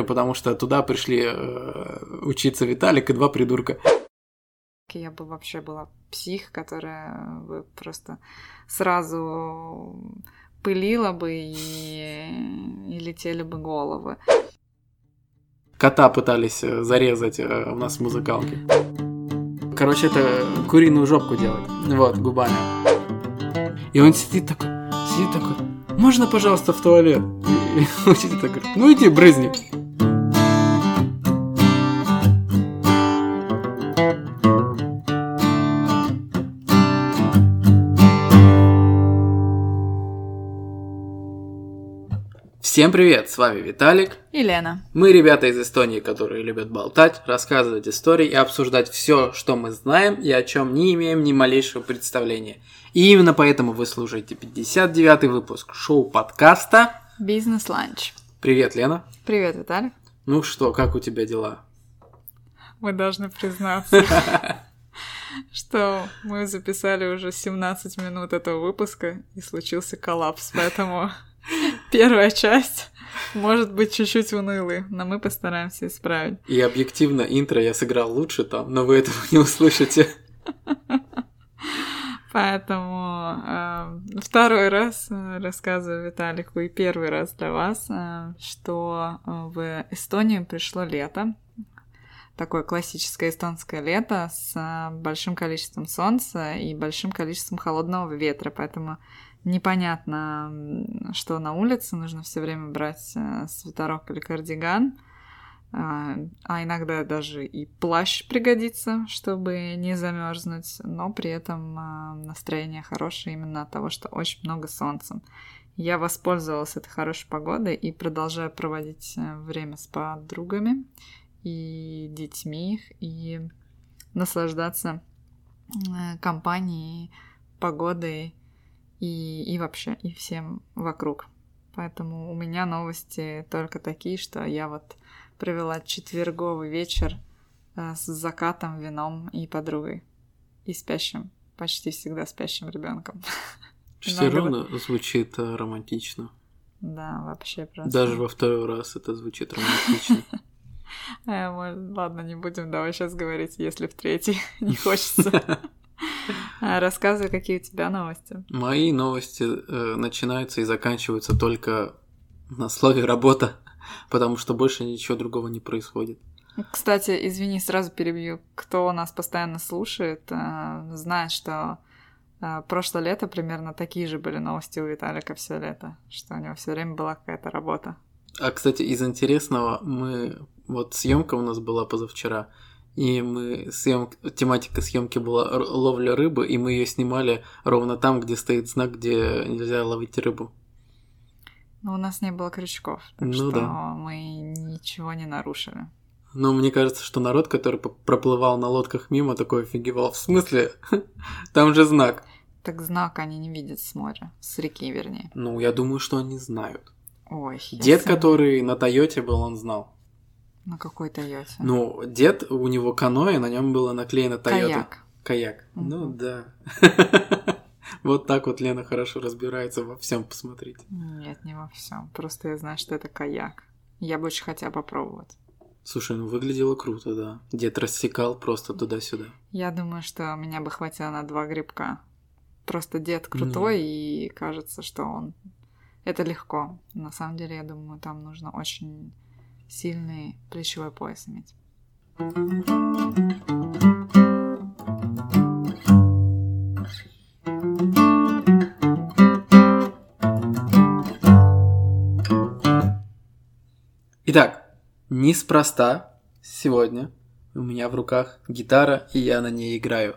потому что туда пришли э, учиться Виталик и два придурка. Я бы вообще была псих, которая бы просто сразу пылила бы и, и летели бы головы. Кота пытались э, зарезать э, у нас в музыкалке. Короче, это куриную жопку делать. Вот, губами. И он сидит такой, сидит такой, можно, пожалуйста, в туалет? И учитель так говорит, ну иди, брызни. Всем привет, с вами Виталик и Лена. Мы ребята из Эстонии, которые любят болтать, рассказывать истории и обсуждать все, что мы знаем и о чем не имеем ни малейшего представления. И именно поэтому вы слушаете 59-й выпуск шоу-подкаста «Бизнес-ланч». Привет, Лена. Привет, Виталик. Ну что, как у тебя дела? Мы должны признаться, что мы записали уже 17 минут этого выпуска и случился коллапс, поэтому первая часть может быть чуть-чуть унылой, но мы постараемся исправить. И объективно интро я сыграл лучше там, но вы этого не услышите. Поэтому э, второй раз э, рассказываю Виталику и первый раз для вас, э, что э, в Эстонию пришло лето. Такое классическое эстонское лето с э, большим количеством солнца и большим количеством холодного ветра. Поэтому непонятно, что на улице, нужно все время брать э, свитерок или кардиган, а, а иногда даже и плащ пригодится, чтобы не замерзнуть, но при этом а, настроение хорошее именно от того, что очень много солнца. Я воспользовалась этой хорошей погодой и продолжаю проводить э, время с подругами и детьми их, и наслаждаться э, компанией, погодой и, и вообще, и всем вокруг. Поэтому у меня новости только такие, что я вот провела четверговый вечер э, с закатом, вином и подругой. И спящим, почти всегда спящим ребенком. Все равно звучит э, романтично. Да, вообще просто. Даже во второй раз это звучит романтично. Э, ладно, не будем давай сейчас говорить, если в третий не хочется. А, рассказывай, какие у тебя новости. Мои новости э, начинаются и заканчиваются только на слове работа, потому что больше ничего другого не происходит. Кстати, извини, сразу перебью. Кто нас постоянно слушает, э, знает, что э, прошлое лето примерно такие же были новости у Виталика все лето, что у него все время была какая-то работа. А, кстати, из интересного, мы... Вот съемка у нас была позавчера, и мы съем... тематика съемки была ловля рыбы, и мы ее снимали ровно там, где стоит знак, где нельзя ловить рыбу. Но у нас не было крючков, так ну, что да. мы ничего не нарушили. Но мне кажется, что народ, который проплывал на лодках мимо, такой офигевал. В смысле? Там же знак. Так знак они не видят с моря, с реки, вернее. Ну, я думаю, что они знают. Ой, Дед, который на Тойоте был, он знал. На какой Тойоте? Ну, дед, у него каноэ, на нем было наклеено Тойота. Каяк. Каяк. Угу. Ну да. Вот так вот Лена хорошо разбирается во всем, посмотрите. Нет, не во всем. Просто я знаю, что это каяк. Я бы очень хотела попробовать. Слушай, ну выглядело круто, да. Дед рассекал просто туда-сюда. Я думаю, что меня бы хватило на два грибка. Просто дед крутой, ну. и кажется, что он... Это легко. На самом деле, я думаю, там нужно очень сильный плечевой пояс иметь. Итак, неспроста сегодня у меня в руках гитара, и я на ней играю.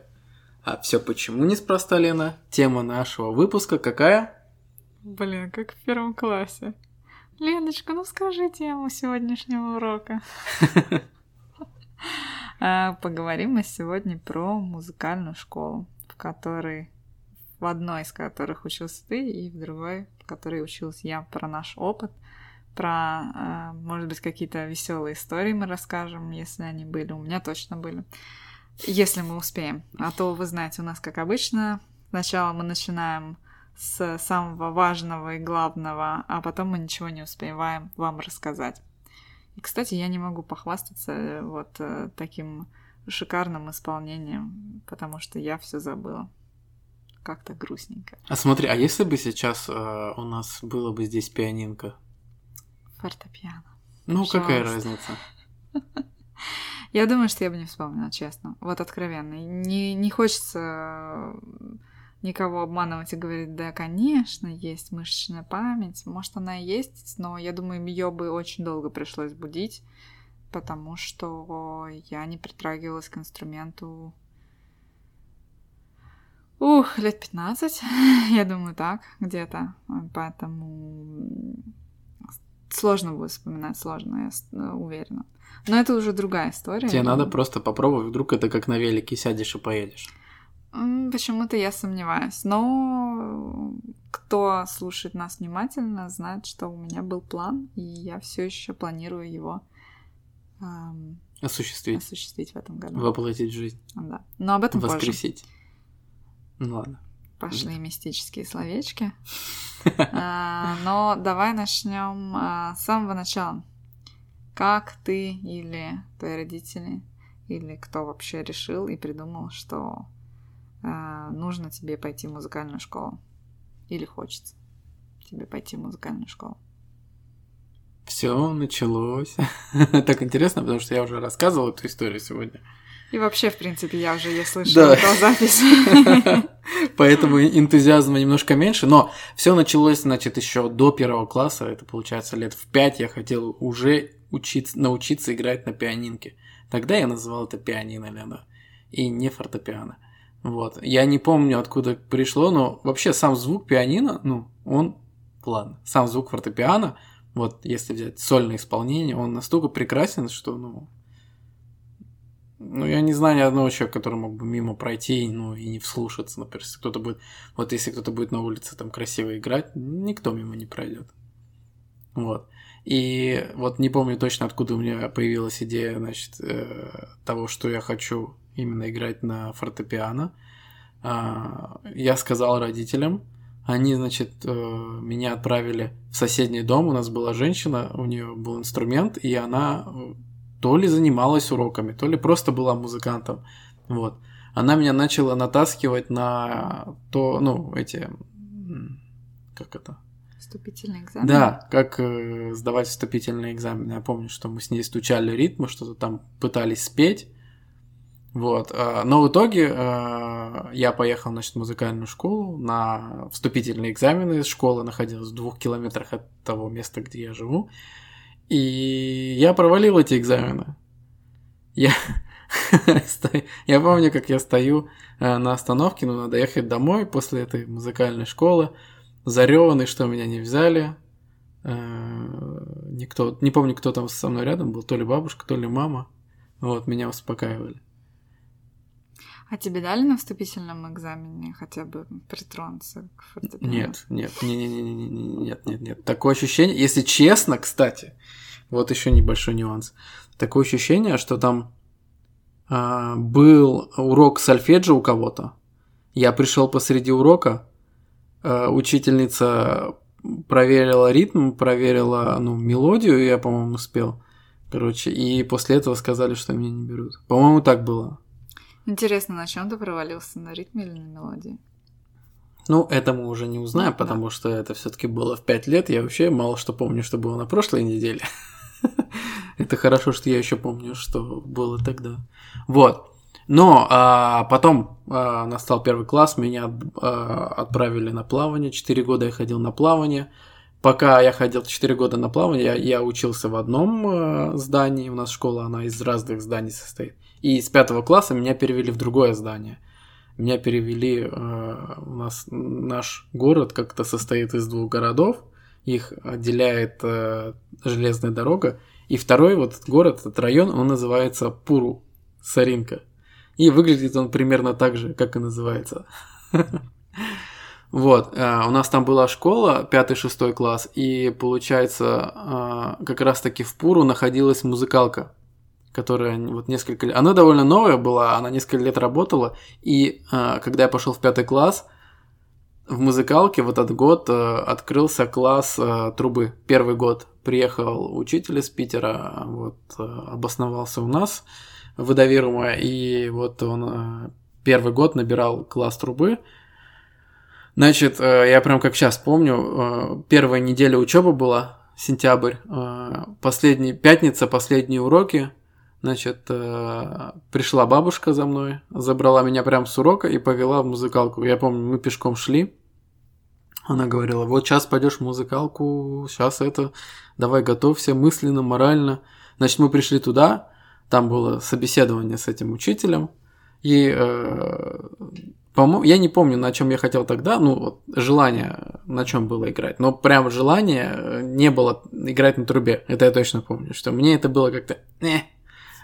А все почему неспроста, Лена? Тема нашего выпуска какая? Блин, как в первом классе. Леночка, ну скажи тему сегодняшнего урока. А, поговорим мы сегодня про музыкальную школу, в которой в одной из которых учился ты, и в другой, в которой училась я, про наш опыт, про, а, может быть, какие-то веселые истории мы расскажем, если они были. У меня точно были. Если мы успеем. А то, вы знаете, у нас, как обычно, сначала мы начинаем с самого важного и главного, а потом мы ничего не успеваем вам рассказать. И, кстати, я не могу похвастаться э, вот э, таким шикарным исполнением, потому что я все забыла. Как-то грустненько. А смотри, а если бы сейчас э, у нас было бы здесь пианинка? Фортепиано. Ну, Пожалуйста. какая разница? Я думаю, что я бы не вспомнила, честно. Вот откровенно. Не, не хочется никого обманывать и говорить, да, конечно, есть мышечная память. Может, она и есть, но я думаю, ее бы очень долго пришлось будить, потому что я не притрагивалась к инструменту Ух, лет 15, я думаю, так, где-то. Поэтому сложно будет вспоминать, сложно, я э, уверена. Но это уже другая история. Тебе надо просто попробовать, вдруг это как на велике сядешь и поедешь. Почему-то я сомневаюсь. Но кто слушает нас внимательно, знает, что у меня был план, и я все еще планирую его ам, Осуществить, осуществить в этом году. воплотить в жизнь, Да. Но об этом позже. воскресить. Ну ладно. Пошли мистические словечки. А, Но давай начнем а, с самого начала. Как ты или твои родители, или кто вообще решил и придумал, что нужно тебе пойти в музыкальную школу? Или хочется тебе пойти в музыкальную школу? Все началось. так интересно, потому что я уже рассказывал эту историю сегодня. И вообще, в принципе, я уже ее слышала Да. про запись. Поэтому энтузиазма немножко меньше. Но все началось, значит, еще до первого класса. Это получается лет в пять я хотел уже учиться, научиться играть на пианинке. Тогда я называл это пианино, Лена. И не фортепиано. Вот. Я не помню, откуда пришло, но вообще сам звук пианино, ну, он, ладно, сам звук фортепиано, вот если взять сольное исполнение, он настолько прекрасен, что, ну, ну, я не знаю ни одного человека, который мог бы мимо пройти, ну, и не вслушаться, например, если кто-то будет, вот если кто-то будет на улице там красиво играть, никто мимо не пройдет. Вот. И вот не помню точно, откуда у меня появилась идея, значит, э, того, что я хочу именно играть на фортепиано. А, Я сказал родителям, они, значит, э, меня отправили в соседний дом. У нас была женщина, у нее был инструмент, и она э, то ли занималась уроками, то ли просто была музыкантом. Вот. Она меня начала натаскивать на то, ну, эти, как это? Вступительный экзамен? Да, как э, сдавать вступительные экзамены. Я помню, что мы с ней стучали ритмы, что-то там пытались спеть. Вот. а, Но в итоге э, я поехал, значит, в музыкальную школу на вступительные экзамены. Школа находилась в двух километрах от того места, где я живу. И я провалил эти экзамены. Я, я помню, как я стою э, на остановке, но надо ехать домой после этой музыкальной школы зареванный, что меня не взяли. Э, Никто, не помню, кто там со мной рядом был, то ли бабушка, то ли мама. Вот, меня успокаивали. А тебе дали на вступительном экзамене хотя бы притронуться к фортепиано? Нет, нет, не, не, не, не, не, не, нет, нет, нет. Такое ощущение, если честно, кстати, вот еще небольшой нюанс. Такое ощущение, что там а, был урок сольфеджио у кого-то. Я пришел посреди урока, учительница проверила ритм, проверила ну, мелодию, я, по-моему, спел. Короче, и после этого сказали, что меня не берут. По-моему, так было. Интересно, на чем ты провалился? На ритме или на мелодии? Ну, это мы уже не узнаем, Да. потому что это все-таки было в 5 лет. Я вообще мало что помню, что было на прошлой неделе. Это хорошо, что я еще помню, что было тогда. Вот. Но а, потом а, настал первый класс, меня а, отправили на плавание. Четыре года я ходил на плавание. Пока я ходил 4 года на плавание, я, я учился в одном э, здании. У нас школа, она из разных зданий состоит. И с пятого класса меня перевели в другое здание. Меня перевели, э, у нас наш город как-то состоит из двух городов, их отделяет э, железная дорога, и второй вот город, этот район, он называется Пуру, Саринка. И выглядит он примерно так же, как и называется. Вот, э, у нас там была школа, 5-6 класс, и получается, э, как раз-таки в Пуру находилась музыкалка, которая вот несколько лет... Она довольно новая была, она несколько лет работала, и э, когда я пошел в пятый класс, в музыкалке в этот год открылся класс трубы, первый год приехал учитель из Питера, вот, обосновался у нас в Идовирума, и вот он первый год набирал класс трубы. Значит, я прям как сейчас помню, первая неделя учебы была, сентябрь, последняя пятница, последние уроки – Значит, э, пришла бабушка за мной, забрала меня прям с урока и повела в музыкалку. Я помню, мы пешком шли. Она говорила, вот сейчас пойдешь в музыкалку, сейчас это, давай готовься мысленно, морально. Значит, мы пришли туда, там было собеседование с этим учителем, и, э, по-моему, я не помню, на чем я хотел тогда, ну, вот, желание, на чем было играть, но прям желание не было играть на трубе, это я точно помню, что мне это было как-то, э,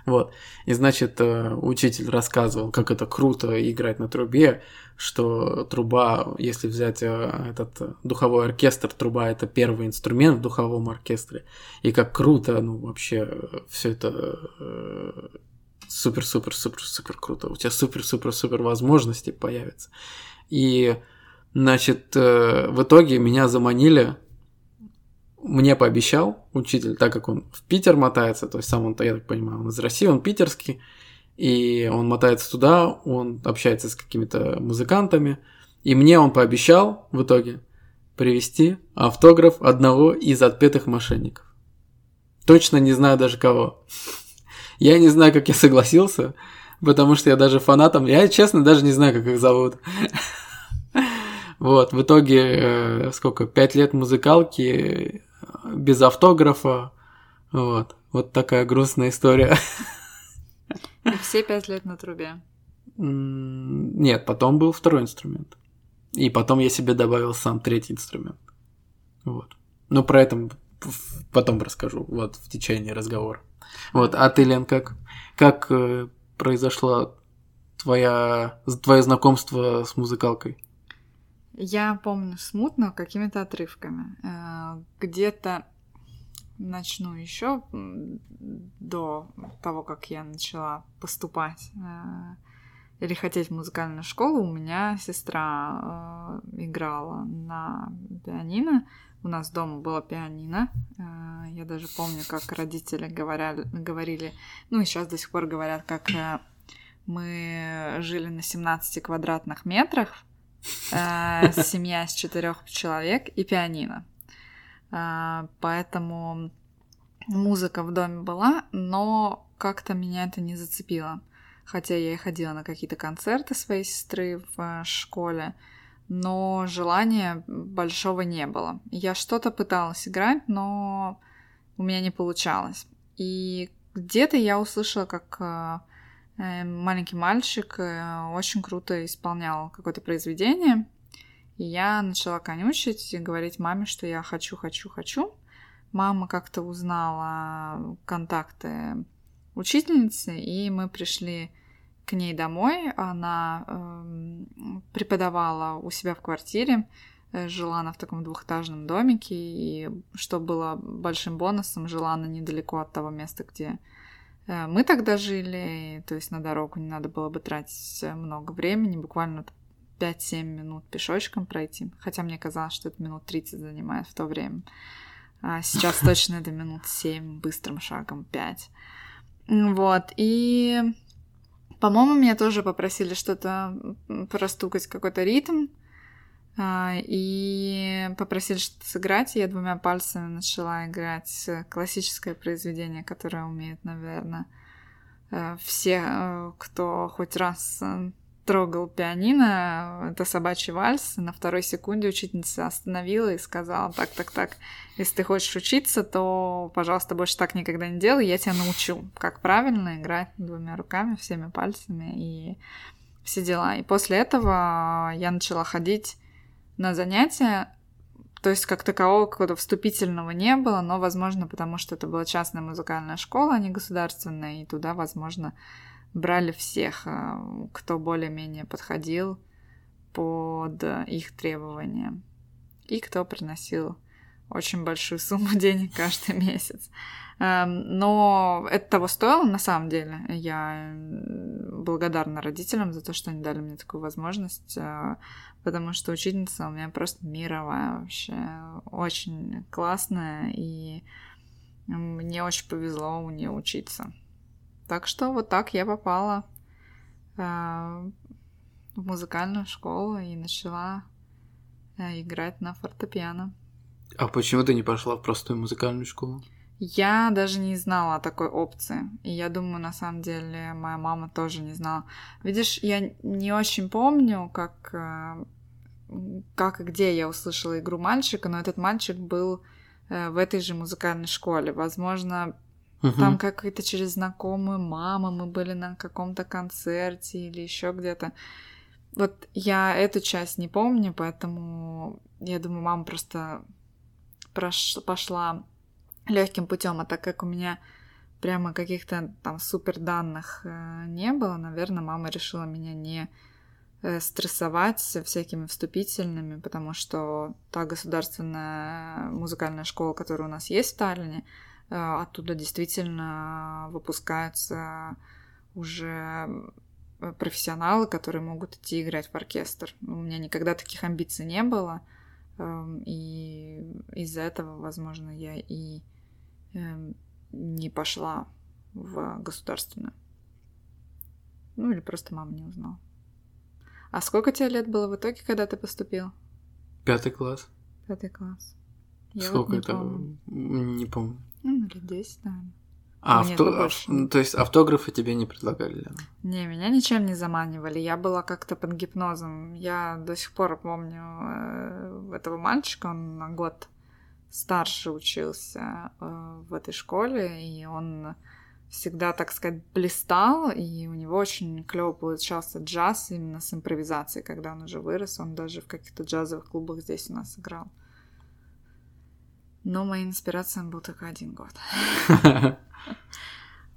вот. И, значит, э, учитель рассказывал, как это круто играть на трубе, что труба, если взять э, этот духовой оркестр, труба это первый инструмент в духовом оркестре, и как круто, ну, вообще, все это супер-супер-супер-супер круто. У тебя супер-супер-супер возможности появятся. И, значит, э, в итоге меня заманили мне пообещал учитель, так как он в Питер мотается, то есть сам он, я так понимаю, он из России, он питерский, и он мотается туда, он общается с какими-то музыкантами, и мне он пообещал в итоге привести автограф одного из отпетых мошенников. Точно не знаю даже кого. Я не знаю, как я согласился, потому что я даже фанатом, я честно даже не знаю, как их зовут. Вот, в итоге, э, сколько, пять лет музыкалки, без автографа. Вот. Вот такая грустная история. И все пять лет на трубе. Нет, потом был второй инструмент. И потом я себе добавил сам третий инструмент. Вот. Ну, про это потом расскажу, вот, в течение разговора. Вот, а ты, Лен, как, как э, произошло твоя, твое знакомство с музыкалкой? Я помню смутно какими-то отрывками. Э, где-то начну еще до того, как я начала поступать э, или хотеть в музыкальную школу, у меня сестра э, играла на пианино. У нас дома было пианино. Я даже помню, как родители говорили, говорили ну и сейчас до сих пор говорят, как мы жили на 17 квадратных метрах семья из четырех человек и пианино. Э, поэтому музыка в доме была, но как-то меня это не зацепило. Хотя я и ходила на какие-то концерты своей сестры в э, школе, но желания большого не было. Я что-то пыталась играть, но у меня не получалось. И где-то я услышала, как Э, маленький мальчик э, очень круто исполнял какое-то произведение. И я начала конючить и говорить маме, что я хочу, хочу, хочу. Мама как-то узнала контакты учительницы, и мы пришли к ней домой. Она э, преподавала у себя в квартире, э, жила она в таком двухэтажном домике, и что было большим бонусом, жила она недалеко от того места, где Э, мы тогда жили, то есть на дорогу не надо было бы тратить много времени, буквально 5-7 минут пешочком пройти. Хотя мне казалось, что это минут 30 занимает в то время. А сейчас точно это минут 7, быстрым шагом 5. Вот, и, по-моему, меня тоже попросили что-то простукать, какой-то ритм. А, и попросили что-то сыграть, и я двумя пальцами начала играть классическое произведение, которое умеют, наверное, э, все, э, кто хоть раз э, трогал пианино, это собачий вальс. На второй секунде учительница остановила и сказала, так, так, так, если ты хочешь учиться, то, пожалуйста, больше так никогда не делай, я тебя научу, как правильно играть двумя руками, всеми пальцами и все дела. И после этого я начала ходить на занятия, то есть как такового какого-то вступительного не было, но, возможно, потому что это была частная музыкальная школа, а не государственная, и туда, возможно, брали всех, э, кто более-менее подходил под их требования, и кто приносил очень большую сумму денег каждый месяц. Эм, но это того стоило, на самом деле. Я благодарна родителям за то, что они дали мне такую возможность, э, потому что учительница у меня просто мировая вообще, очень классная, и мне очень повезло у нее учиться. Так что вот так я попала э, в музыкальную школу и начала э, играть на фортепиано. А почему ты не пошла в простую музыкальную школу? Я даже не знала о такой опции. И я думаю, на самом деле, моя мама тоже не знала. Видишь, я не очень помню, как, э, как и где я услышала игру мальчика, но этот мальчик был э, в этой же музыкальной школе. Возможно, угу. там как-то через знакомую маму мы были на каком-то концерте или еще где-то. Вот я эту часть не помню, поэтому я думаю, мама просто пошла легким путем, а так как у меня прямо каких-то там супер данных э, не было, наверное, мама решила меня не э, стрессовать всякими вступительными, потому что та государственная музыкальная школа, которая у нас есть в Таллине, э, оттуда действительно выпускаются уже профессионалы, которые могут идти играть в оркестр. У меня никогда таких амбиций не было, и из-за этого, возможно, я и Эм, не пошла в государственную. Ну или просто мама не узнала. А сколько тебе лет было в итоге, когда ты поступил? Пятый класс. Пятый класс. Я сколько вот не это? Помню. Не помню. Ну, лет десять, наверное. А, авто... то есть автографы тебе не предлагали? Не, меня ничем не заманивали. Я была как-то под гипнозом. Я до сих пор помню э, этого мальчика, он на год старше учился э, в этой школе, и он всегда, так сказать, блистал, и у него очень клево получался джаз именно с импровизацией, когда он уже вырос, он даже в каких-то джазовых клубах здесь у нас играл. Но моей инспирацией был только один год.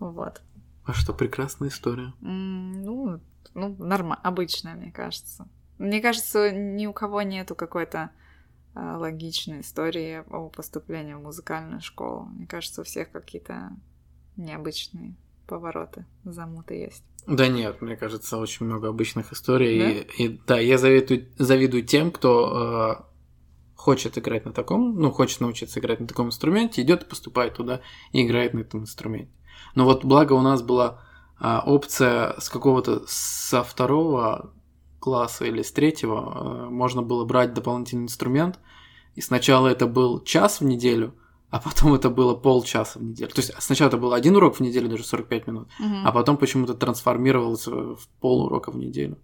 Вот. А что, прекрасная история? Ну, ну, нормально, обычная, мне кажется. Мне кажется, ни у кого нету какой-то Э, логичной истории о поступлении в музыкальную школу. Мне кажется, у всех какие-то необычные повороты, замуты есть. Да нет, мне кажется, очень много обычных историй. Да? И, и да, я завидую, завидую тем, кто э, хочет играть на таком, ну, хочет научиться играть на таком инструменте, идет и поступает туда и играет на этом инструменте. Но вот благо у нас была э, опция с какого-то со второго класса или с третьего э, можно было брать дополнительный инструмент. И сначала это был час в неделю, а потом это было полчаса в неделю. То есть сначала это был один урок в неделю, даже 45 минут, угу. а потом почему-то трансформировался в пол урока в неделю.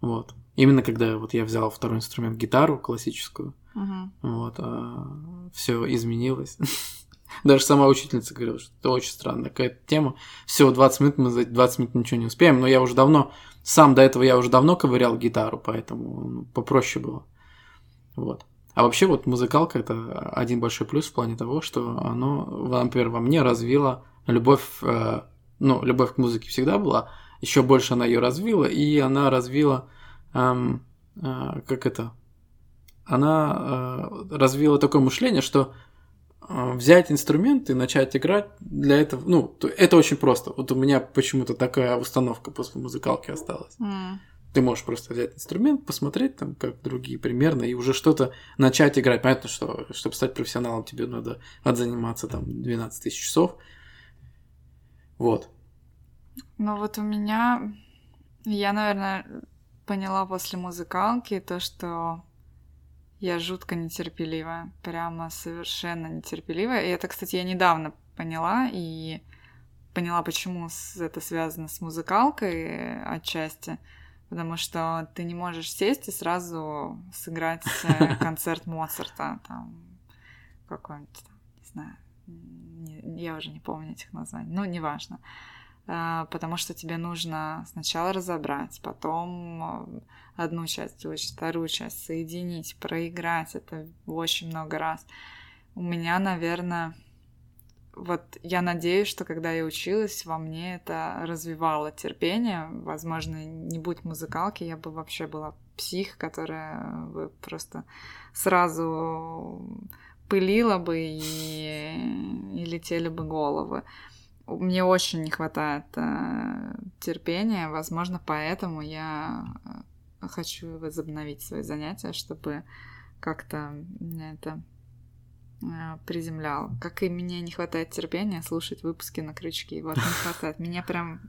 Вот. Именно когда вот я взял второй инструмент гитару классическую, угу. вот, а, все изменилось. Даже сама учительница говорила, что это очень странная какая-то тема. Всего 20 минут, мы за 20 минут ничего не успеем, но я уже давно сам до этого я уже давно ковырял гитару, поэтому ну, попроще было. Вот. А вообще вот музыкалка это один большой плюс в плане того, что оно, например, во мне развило любовь, э, ну, любовь к музыке всегда была, еще больше она ее развила, и она развила, эм, э, как это, она э, развила такое мышление, что а, взять инструмент и начать играть для этого, ну, это очень просто. Вот у меня почему-то такая установка после музыкалки осталась. Mm. Ты можешь просто взять инструмент, посмотреть там, как другие примерно, и уже что-то начать играть. Понятно, что чтобы стать профессионалом, тебе надо отзаниматься там 12 тысяч часов. Вот. Ну вот у меня, я, наверное, поняла после музыкалки то, что я жутко нетерпеливая, прямо совершенно нетерпеливая. И это, кстати, я недавно поняла и поняла, почему это связано с музыкалкой отчасти. Потому что ты не можешь сесть и сразу сыграть э, концерт Моцарта, там, какой-нибудь, не знаю, я уже не помню этих названий, ну, неважно. А, потому что тебе нужно сначала разобрать, потом э, одну часть выучить, вторую часть соединить, проиграть это очень много раз. У меня, наверное, вот я надеюсь, что когда я училась, во мне это развивало терпение. Возможно, не будь музыкалки, я бы вообще была псих, которая бы просто сразу пылила бы и, и летели бы головы. Мне очень не хватает э, терпения, возможно, поэтому я э, хочу возобновить свои занятия, чтобы как-то это э, приземлял. Как и мне не хватает терпения слушать выпуски на крючки. Вот не хватает. Меня прям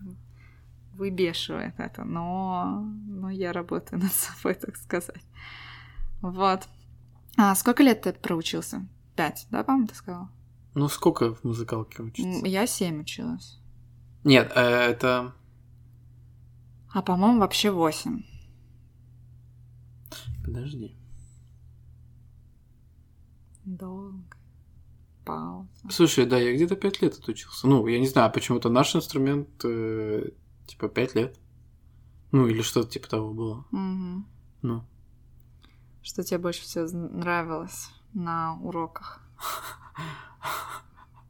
выбешивает это. Но, но я работаю над собой, так сказать. Вот. А сколько лет ты проучился? Пять, да, по-моему, ты сказала? Ну, сколько в музыкалке учиться? Я семь училась. Нет, э, это... А, по-моему, вообще восемь. Подожди. Долго. Пауза. Слушай, да, я где-то пять лет отучился. Ну, я не знаю, почему-то наш инструмент э, типа пять лет. Ну, или что-то типа того было. Угу. Ну. Что тебе больше всего нравилось на уроках?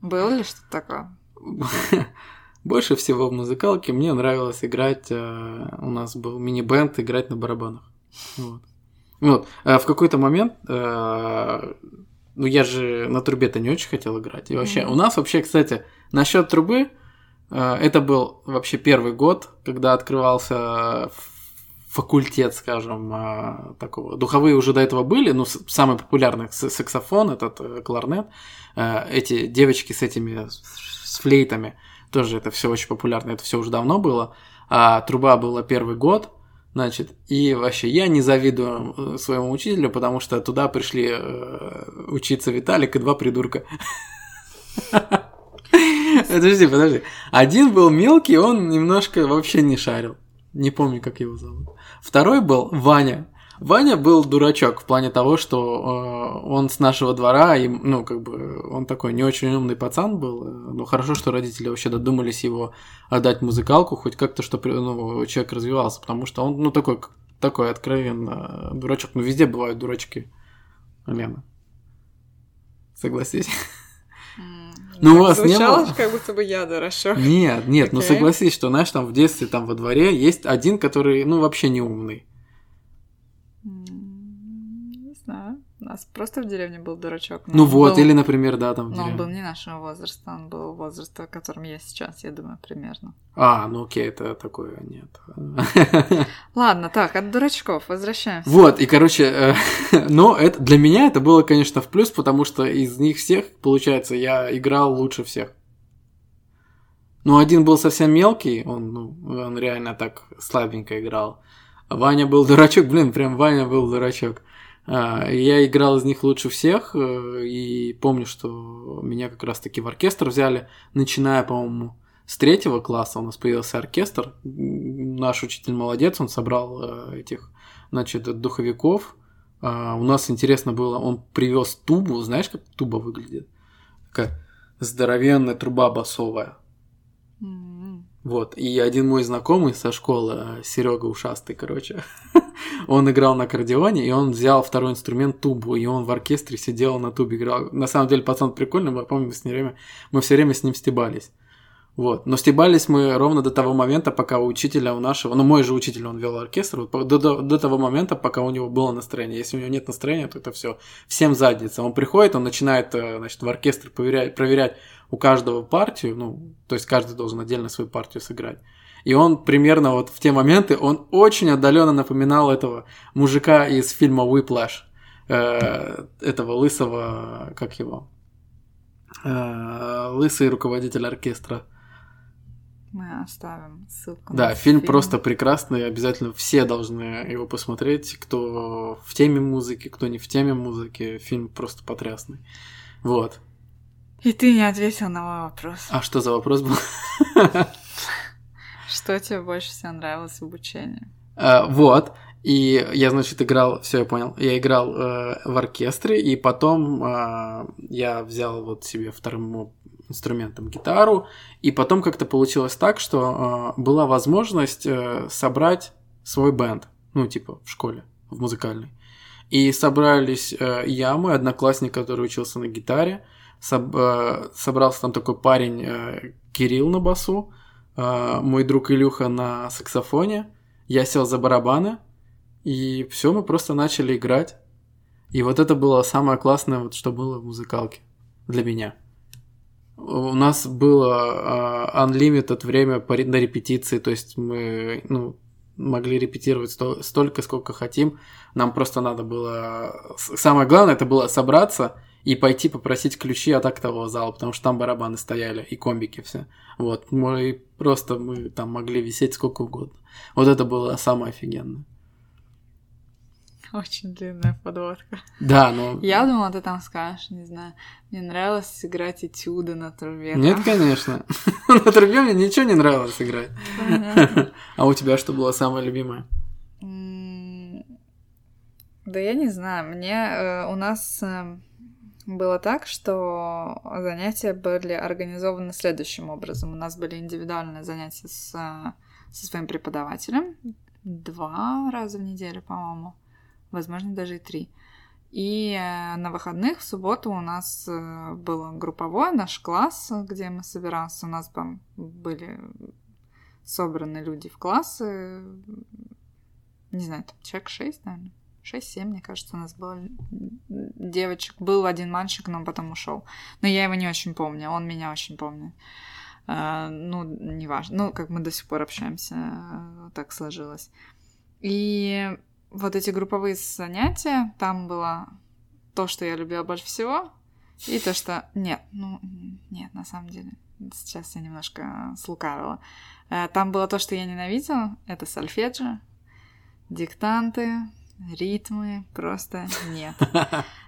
Было ли что-то такое? Больше всего в музыкалке мне нравилось играть. Э, у нас был мини-бенд, играть на барабанах. Вот. Вот. А в какой-то момент, э, ну я же на трубе-то не очень хотел играть. И вообще, mm-hmm. у нас вообще, кстати, насчет трубы, э, это был вообще первый год, когда открывался факультет, скажем, э, такого. Духовые уже до этого были, но самый популярный саксофон, этот кларнет. Эти девочки с этими с флейтами, тоже это все очень популярно, это все уже давно было. А труба была первый год, Значит, и вообще я не завидую э, своему учителю, потому что туда пришли э, учиться Виталик и два придурка. Подожди, подожди. Один был мелкий, он немножко вообще не шарил. Не помню, как его зовут. Второй был Ваня. Ваня был дурачок в плане того, что э, он с нашего двора, и, ну, как бы, он такой не очень умный пацан был. Ну, хорошо, что родители вообще додумались его отдать музыкалку, хоть как-то, чтобы ну, человек развивался, потому что он, ну, такой, такой откровенно дурачок. Ну, везде бывают дурачки. Лена. Согласись. Ну, у вас не было? как будто бы я дурачок. Нет, нет, okay. ну согласись, что, знаешь, там в детстве, там во дворе есть один, который, ну, вообще не умный. Не знаю. У нас просто в деревне был дурачок. Ну вот, был... или, например, да, там Но он был не нашего возраста, он был возраста, в котором я сейчас, я думаю, примерно. А, ну окей, это такое нет. Ладно, так, от дурачков возвращаемся. Вот, и, короче, э, но это, для меня это было, конечно, в плюс, потому что из них всех, получается, я играл лучше всех. Ну, один был совсем мелкий, он, ну, он реально так слабенько играл. Ваня был дурачок, блин, прям Ваня был дурачок. А, я играл из них лучше всех, э, и помню, что меня как раз-таки в оркестр взяли, начиная, по-моему, с третьего класса у нас появился оркестр. Наш учитель молодец, он собрал э, этих, значит, духовиков. А, у нас интересно было, он привез тубу, знаешь, как туба выглядит? Такая здоровенная труба басовая. Вот, и один мой знакомый со школы, Серега Ушастый, короче, он играл на аккордеоне, и он взял второй инструмент тубу, и он в оркестре сидел на тубе играл. На самом деле, пацан прикольный, мы помню, с ним, мы все время с ним стебались. Вот. Но стебались мы ровно до того момента, пока у учителя, у нашего, ну мой же учитель, он вел оркестр, вот, до, до, до того момента, пока у него было настроение. Если у него нет настроения, то это все всем задница. Он приходит, он начинает, э, значит, в оркестр проверять, проверять у каждого партию, ну, то есть каждый должен отдельно свою партию сыграть. И он примерно вот в те моменты, он очень отдаленно напоминал этого мужика из фильма Whiplash, э, этого лысого, как его, э, лысый руководитель оркестра. Мы оставим ссылку. Да, фильм, фильм просто прекрасный, обязательно все должны его посмотреть, кто в теме музыки, кто не в теме музыки, фильм просто потрясный. Вот. И ты не ответил на мой вопрос. А что за вопрос был? Что тебе больше всего нравилось в обучении? А, вот. И я, значит, играл, все, я понял. Я играл э, в оркестре, и потом э, я взял вот себе вторым инструментом гитару, и потом как-то получилось так, что э, была возможность э, собрать свой бенд, ну, типа, в школе, в музыкальной. И собрались э, я, мой одноклассник, который учился на гитаре, э, собрался там такой парень э, Кирилл на басу, э, мой друг Илюха на саксофоне, я сел за барабаны, и все, мы просто начали играть. И вот это было самое классное, вот, что было в музыкалке для меня. У нас было uh, unlimited время на репетиции, то есть мы ну, могли репетировать столько, сколько хотим. Нам просто надо было... Самое главное, это было собраться и пойти попросить ключи от актового зала, потому что там барабаны стояли и комбики все. Вот, мы просто мы там могли висеть сколько угодно. Вот это было самое офигенное. Очень длинная подводка. Да, но... Я думала, ты там скажешь, не знаю, мне нравилось играть этюды на трубе. Нет, конечно. На трубе мне ничего не нравилось играть. А у тебя что было самое любимое? Да я не знаю, мне э, у нас э, было так, что занятия были организованы следующим образом. У нас были индивидуальные занятия с, со своим преподавателем два раза в неделю, по-моему возможно, даже и три. И э, на выходных в субботу у нас э, был групповой наш класс, где мы собирались. У нас там были собраны люди в классы. Не знаю, там человек шесть, наверное. Шесть-семь, мне кажется, у нас было девочек. Был один мальчик, но потом ушел. Но я его не очень помню, он меня очень помнит. Uh, ну, неважно. Ну, как мы до сих пор общаемся, так сложилось. И вот эти групповые занятия, там было то, что я любила больше всего, и то, что... Нет, ну, нет, на самом деле. Сейчас я немножко слукавила. Э, там было то, что я ненавидела. Это сольфеджио, диктанты, ритмы. Просто нет.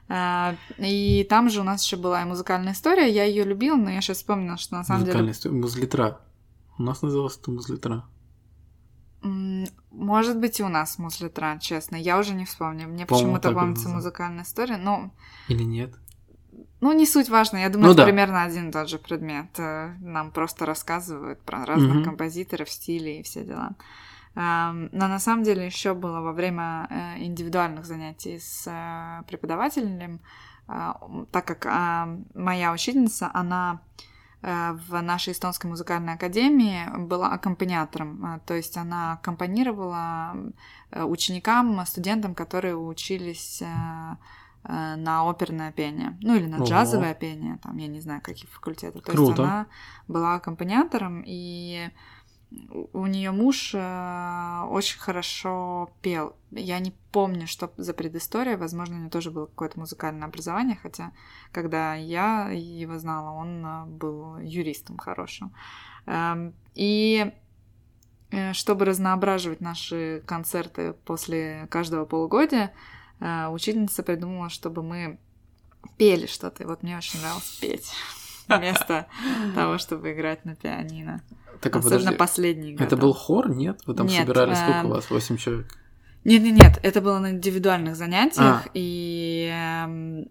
Э, и там же у нас еще была и музыкальная история. Я ее любила, но я сейчас вспомнила, что на самом музыкальная деле... История. Музлитра. У нас называлось это музлитра. Может быть, и у нас музлитра, честно. Я уже не вспомню. Мне почему-то помнится музыкальная история, но... Или нет? Ну, не суть важно. Я думаю, ну, это да. примерно один и тот же предмет. Э, нам просто рассказывают про разных угу. композиторов, стили и все дела. Но на самом деле еще было во время э, индивидуальных занятий с э, преподавателем, так как моя учительница, она Э, в нашей эстонской музыкальной академии была аккомпаниатором, э, то есть она аккомпанировала ученикам, студентам, которые учились на оперное пение, ну или на Ого. джазовое пение, там я не знаю какие факультеты. То Круто. есть она была аккомпаниатором и у нее муж э, очень хорошо пел. Я не помню, что за предыстория. Возможно, у него тоже было какое-то музыкальное образование, хотя когда я его знала, он э, был юристом хорошим. Э, и э, чтобы разноображивать наши концерты после каждого полугодия, учительница придумала, чтобы мы пели что-то. И вот мне очень нравилось петь вместо того, чтобы играть на пианино. Так, Особенно подожди. последний Это был хор, нет? Вы там нет, собирали сколько у эм, вас? Восемь человек? Нет, нет, нет, это было на индивидуальных занятиях, а. и э,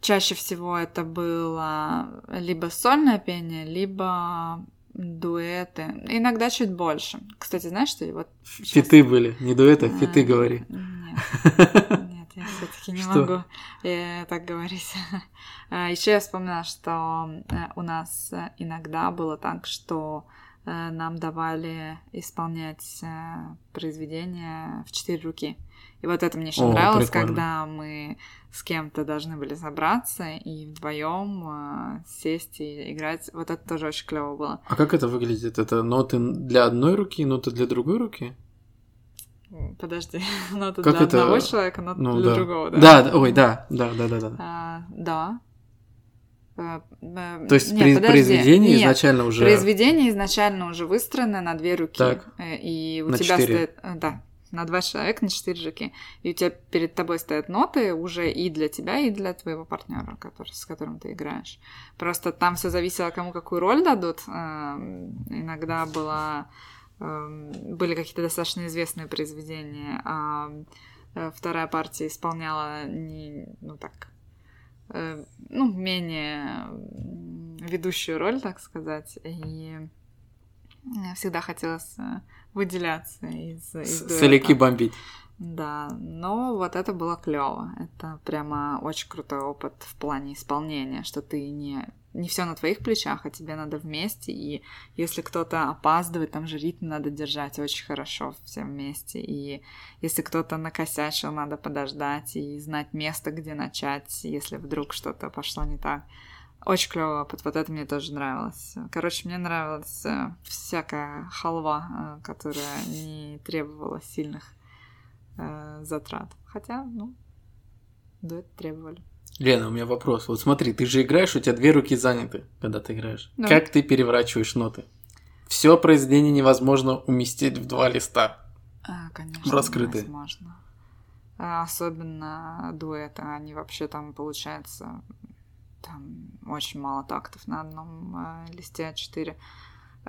чаще всего это было либо сольное пение, либо дуэты. Иногда чуть больше. Кстати, знаешь, что вот... Сейчас... Фиты были, не дуэты, а фиты говори. Нет я все-таки не что? могу э, так говорить. А, Еще я вспомнила, что э, у нас иногда было так, что э, нам давали исполнять произведения в четыре руки. И вот это мне еще О, нравилось, прикольно. когда мы с кем-то должны были собраться и вдвоем сесть и играть. Вот это тоже очень клево было. А как это выглядит? Это ноты для одной руки, ноты для другой руки? Подожди, нота как для это... одного человека, нота ну, для да. другого, да? Да, ой, да, да, да, да, да. А, да. Э, э, То есть Нет, при, произведение Нет, изначально уже... Произведение изначально уже выстроено на две руки. Так. Э, и у на тебя 4. стоит... Да, на два человека, на четыре руки. И у тебя перед тобой стоят ноты уже и для тебя, и для твоего партнера, который, с которым ты играешь. Просто там все зависело, кому какую роль дадут. Иногда была Эм, были какие-то достаточно известные произведения, а э, вторая партия исполняла не, ну так, э, ну, менее ведущую роль, так сказать, и всегда хотелось э, выделяться из, из Соляки бомбить. Да, но вот это было клево. Это прямо очень крутой опыт в плане исполнения, что ты не не все на твоих плечах, а тебе надо вместе, и если кто-то опаздывает, там же ритм надо держать очень хорошо все вместе, и если кто-то накосячил, надо подождать и знать место, где начать, если вдруг что-то пошло не так. Очень клево опыт, вот это мне тоже нравилось. Короче, мне нравилась э, всякая халва, э, которая не требовала сильных э, затрат. Хотя, ну, дуэт требовали. Лена, у меня вопрос. Вот смотри, ты же играешь, у тебя две руки заняты, когда ты играешь. Да. Как ты переворачиваешь ноты? Все произведение невозможно уместить в два листа. А, конечно, Раскрытые. возможно. А, Особенно дуэты, они вообще там, получается, там очень мало тактов на одном э, листе А4.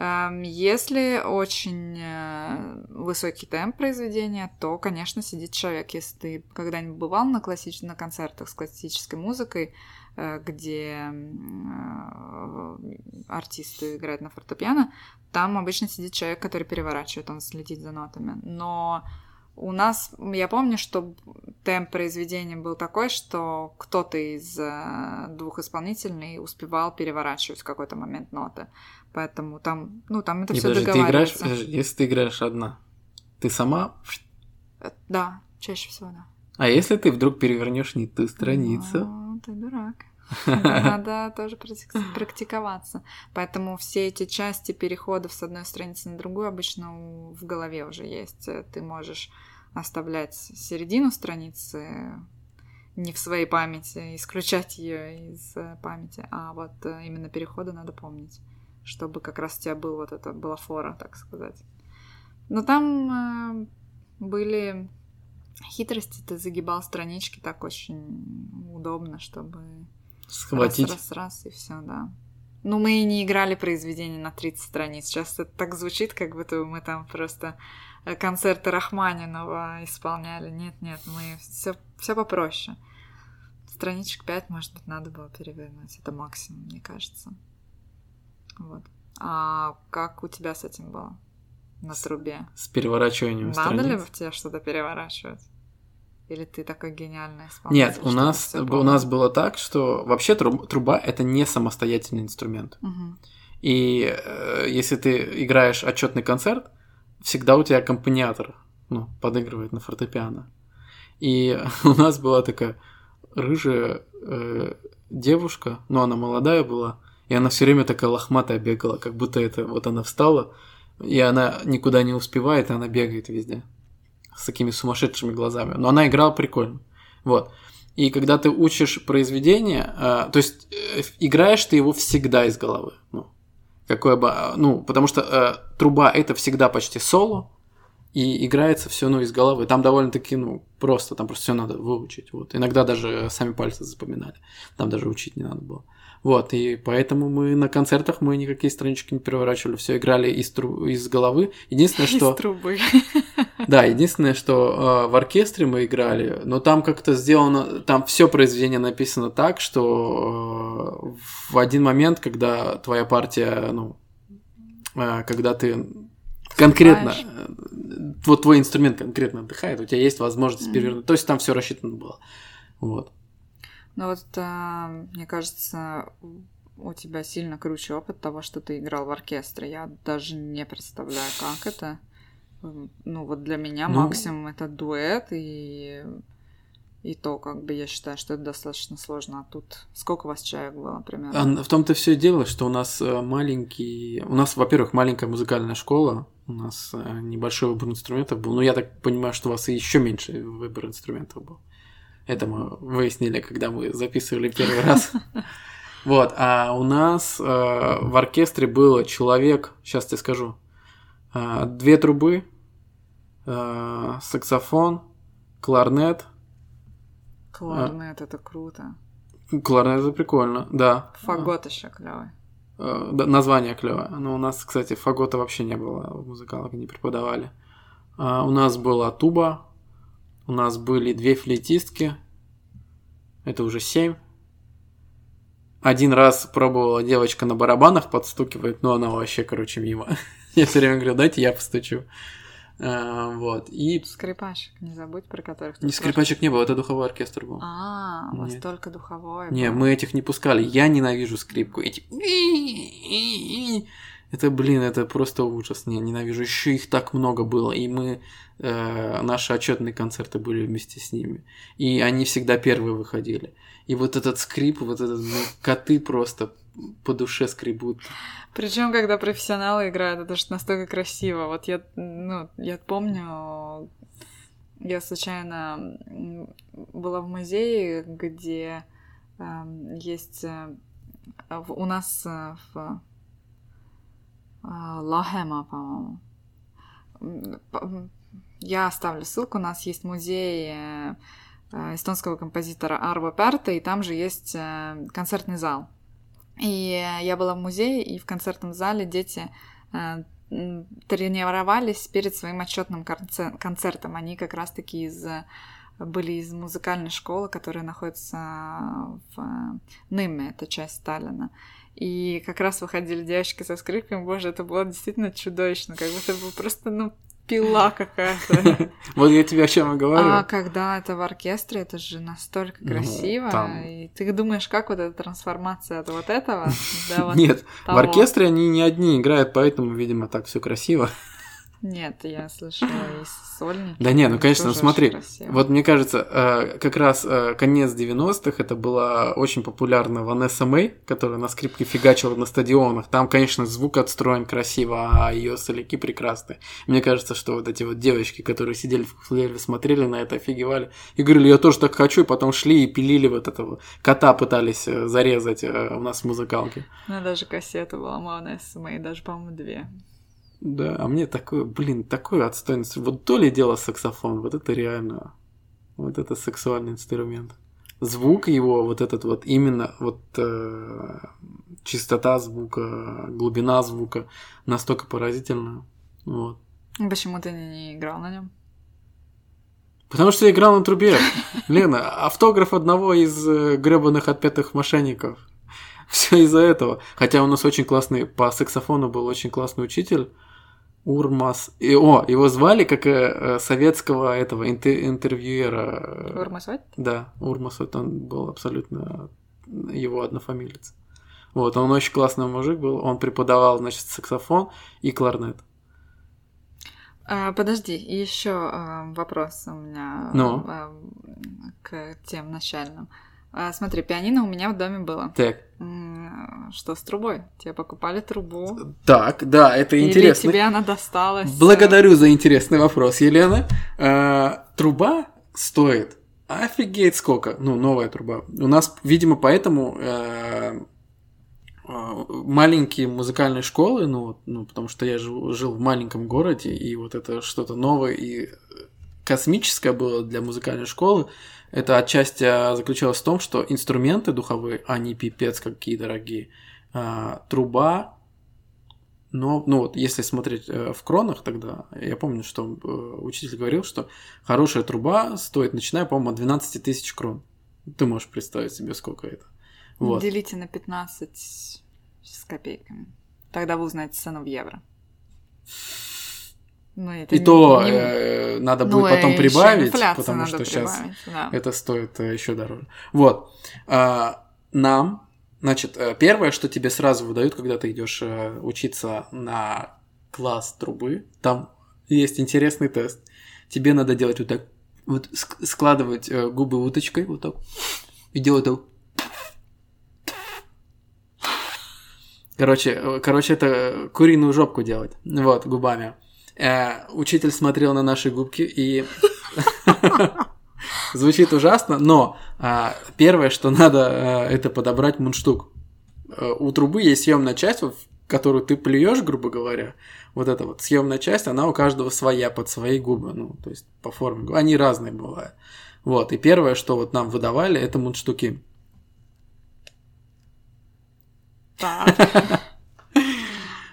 Если очень э, высокий темп произведения, то, конечно, сидит человек. Если ты когда-нибудь бывал на, классич... на концертах с классической музыкой, э, где э, артисты играют на фортепиано, там обычно сидит человек, который переворачивает, он следит за нотами. Но у нас, я помню, что темп произведения был такой, что кто-то из э, двух исполнителей успевал переворачивать в какой-то момент ноты. Поэтому там, ну, там это все подожди, ты играешь, договаривается. если ты играешь одна, ты сама... Э, Да, чаще всего, да. А если ты вдруг перевернешь не ту страницу? Ну, ты дурак. Надо тоже практик- практиковаться. Поэтому все эти части переходов с одной страницы на другую обычно в голове уже есть. Э, Ты можешь оставлять середину страницы не в своей памяти, исключать ее из э, памяти, а вот э, именно переходы надо помнить, чтобы как раз у тебя был вот это была фора, так сказать. Но там э, были хитрости, ты загибал странички так очень удобно, чтобы Схватить. Раз, раз, раз, и все, да. Ну, мы и не играли произведение на 30 страниц. Сейчас это так звучит, как будто мы там просто концерты Рахманинова исполняли. Нет, нет, мы все, все попроще. Страничек 5, может быть, надо было перевернуть. Это максимум, мне кажется. Вот. А как у тебя с этим было? На трубе. С переворачиванием Надо ли в тебе что-то переворачивать? Или ты такой гениальный исполнитель? Нет, у нас, у нас было так, что вообще труб- труба это не самостоятельный инструмент. Мгм. И э, если ты играешь отчетный концерт, всегда у тебя аккомпаниатор ну, подыгрывает на фортепиано. И у нас была такая рыжая э, девушка, ну она молодая была, и она все время такая лохматая бегала, как будто это вот она встала, и она никуда не успевает, и она бегает везде с такими сумасшедшими глазами. Но она играла прикольно. Вот. И когда ты учишь произведение, э, то есть э, играешь ты его всегда из головы. Ну, какое бы, ну, потому что э, труба это всегда почти соло, и играется все ну, из головы. Там довольно-таки, ну, просто, там просто все надо выучить. Вот. Иногда даже сами пальцы запоминали. Там даже учить не надо было. Вот, и поэтому мы на концертах мы никакие странички не переворачивали, все играли из, тру- из головы. Единственное, что... Из трубы. Да, единственное, что э, в оркестре мы играли, но там как-то сделано, там все произведение написано так, что э, в один момент, когда твоя партия, ну, э, когда ты конкретно, Вступаешь. э, вот твой инструмент конкретно отдыхает, у тебя есть возможность Мгм. перевернуть. То есть там все рассчитано было. Вот. Ну вот, а, мне кажется, у тебя сильно круче опыт того, что ты играл в оркестре. Я даже не представляю, как это. Ну вот для меня Ну. максимум это дуэт и и то, как бы я считаю, что это достаточно сложно. А тут сколько у вас человек было примерно? А в том-то все дело, что у нас э, маленький... У нас, во-первых, маленькая музыкальная школа, у нас э, небольшой выбор инструментов был, но я так понимаю, что у вас еще меньше выбор инструментов был. Это мы выяснили, когда мы записывали первый раз. Вот, а у нас э, в оркестре было человек, сейчас тебе скажу, э, две трубы, э, саксофон, кларнет. Кларнет, это круто. Кларнет это прикольно, да. Фагот еще клевый. Э, да, название клевое. Но у нас, кстати, фагота вообще не было в музыкалке, не преподавали. А, у нас была туба, у нас были две флейтистки, это уже семь. Один раз пробовала девочка на барабанах подстукивать, но она вообще, короче, мимо. Я все время говорю, дайте я постучу. А, вот. И Скрипачек, не забудь, про которых ты не скрипачек не было, это духовой оркестр был. А, у вас Нет. только духовой. Не, мы этих не пускали. Я ненавижу скрипку. Эти... Это, блин, это просто ужас. Не, ненавижу. Еще их так много было. И мы... э, наши отчетные концерты были вместе с ними. И они всегда первые выходили. И вот этот скрип, вот этот... ну, коты просто по душе скребут. Причем, когда профессионалы играют, это же настолько красиво. Вот я, ну, я помню, я случайно была в музее, где эм, есть э, у нас э, в Лахема, по-моему. Я оставлю ссылку. У нас есть музей эстонского композитора Арво Перта, и там же есть концертный зал. И я была в музее, и в концертном зале дети тренировались перед своим отчетным концертом. Они как раз-таки из были из музыкальной школы, которая находится в Ныме, это часть Сталина. И как раз выходили девочки со скрипками, боже, это было действительно чудовищно, как будто бы просто, ну, пила какая-то. Вот я тебе о чем и говорю. А когда это в оркестре, это же настолько ну, красиво. И ты думаешь, как вот эта трансформация от вот этого до Нет, в оркестре они не одни играют, поэтому, видимо, так все красиво. Нет, я слышала из сольники. Да не, ну конечно, смотри, вот мне кажется, э, как раз э, конец 90-х, это была очень популярна Ванесса Мэй, которая на скрипке фигачила на стадионах. Там, конечно, звук отстроен красиво, а ее соляки прекрасные. Мне кажется, что вот эти вот девочки, которые сидели в футляре, смотрели на это, офигевали, и говорили, я тоже так хочу, и потом шли и пилили вот этого кота, пытались э, зарезать у нас в музыкалке. Ну, даже кассета была Ванесса Мэй, даже, по-моему, две. Да, а мне такое, блин, такое отстойное. Вот то ли дело саксофон, вот это реально, вот это сексуальный инструмент. Звук его, вот этот вот именно, вот э, чистота звука, глубина звука настолько поразительная. Вот. Почему ты не, не играл на нем? Потому что я играл на трубе. Лена, автограф одного из э, гребаных отпетых мошенников. Все из-за этого. Хотя у нас очень классный, по саксофону был очень классный учитель. Урмас. И, о, его звали как э, э советского этого интер, интервьюера. Урмасот? Да, Урмасот, он был абсолютно его однофамилец. Вот, он очень классный мужик был, он преподавал, значит, саксофон и кларнет. А, подожди, еще э, вопрос у меня ну? э, к тем начальным. А, смотри, пианино у меня в доме было. Так. Что с трубой? Тебе покупали трубу? Так, да, это интересно. Или тебе она досталась? Благодарю за интересный вопрос, Елена. А, труба стоит офигеть сколько. Ну, новая труба. У нас, видимо, поэтому э, маленькие музыкальные школы, ну, ну, потому что я жил, жил в маленьком городе, и вот это что-то новое и космическое было для музыкальной школы. Это отчасти а, заключалось в том, что инструменты духовые, они пипец какие дорогие. А, труба, но, ну вот, если смотреть э, в кронах тогда, я помню, что э, учитель говорил, что хорошая труба стоит, начиная, по-моему, от 12 тысяч крон. Ты можешь представить себе, сколько это. Вот. Делите на 15 с копейками. Тогда вы узнаете цену в евро. Ну, это и не, то не... Э, надо ну, будет потом прибавить, потому что сейчас да. это стоит э, еще дороже. Вот. А, нам, значит, э, первое, что тебе сразу выдают, когда ты идешь э, учиться на класс трубы, там есть интересный тест. Тебе надо делать вот так, вот складывать губы уточкой вот так и делать так. Короче, короче, это куриную жопку делать. Вот, губами. Э, учитель смотрел на наши губки и звучит ужасно, но э, первое, что надо, э, это подобрать мундштук. У трубы есть съемная часть, в которую ты плюешь, грубо говоря. Вот эта вот съемная часть, она у каждого своя, под свои губы, ну, то есть по форме. Они разные бывают. Вот, и первое, что вот нам выдавали, это мундштуки. Так.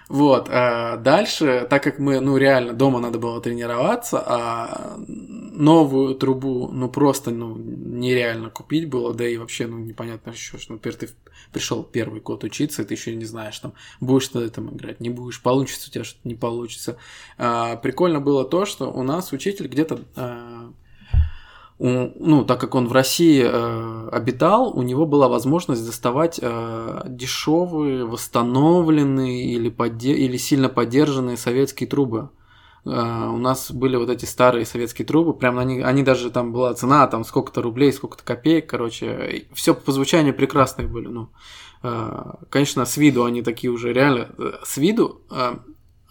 Вот. А дальше, так как мы, ну, реально дома надо было тренироваться, а новую трубу, ну, просто, ну, нереально купить было, да и вообще, ну, непонятно еще, что, например, ты пришел первый год учиться, и ты еще не знаешь, там, будешь ты этом играть, не будешь, получится у тебя что-то, не получится. А, прикольно было то, что у нас учитель где-то а, ну, так как он в России э, обитал, у него была возможность доставать э, дешевые, восстановленные или, подде- или сильно поддержанные советские трубы. Э, у нас были вот эти старые советские трубы, прям они, они даже там была цена, там сколько-то рублей, сколько-то копеек, короче, все по звучанию прекрасные были. Ну, э, конечно, с виду они такие уже реально, э, с виду э,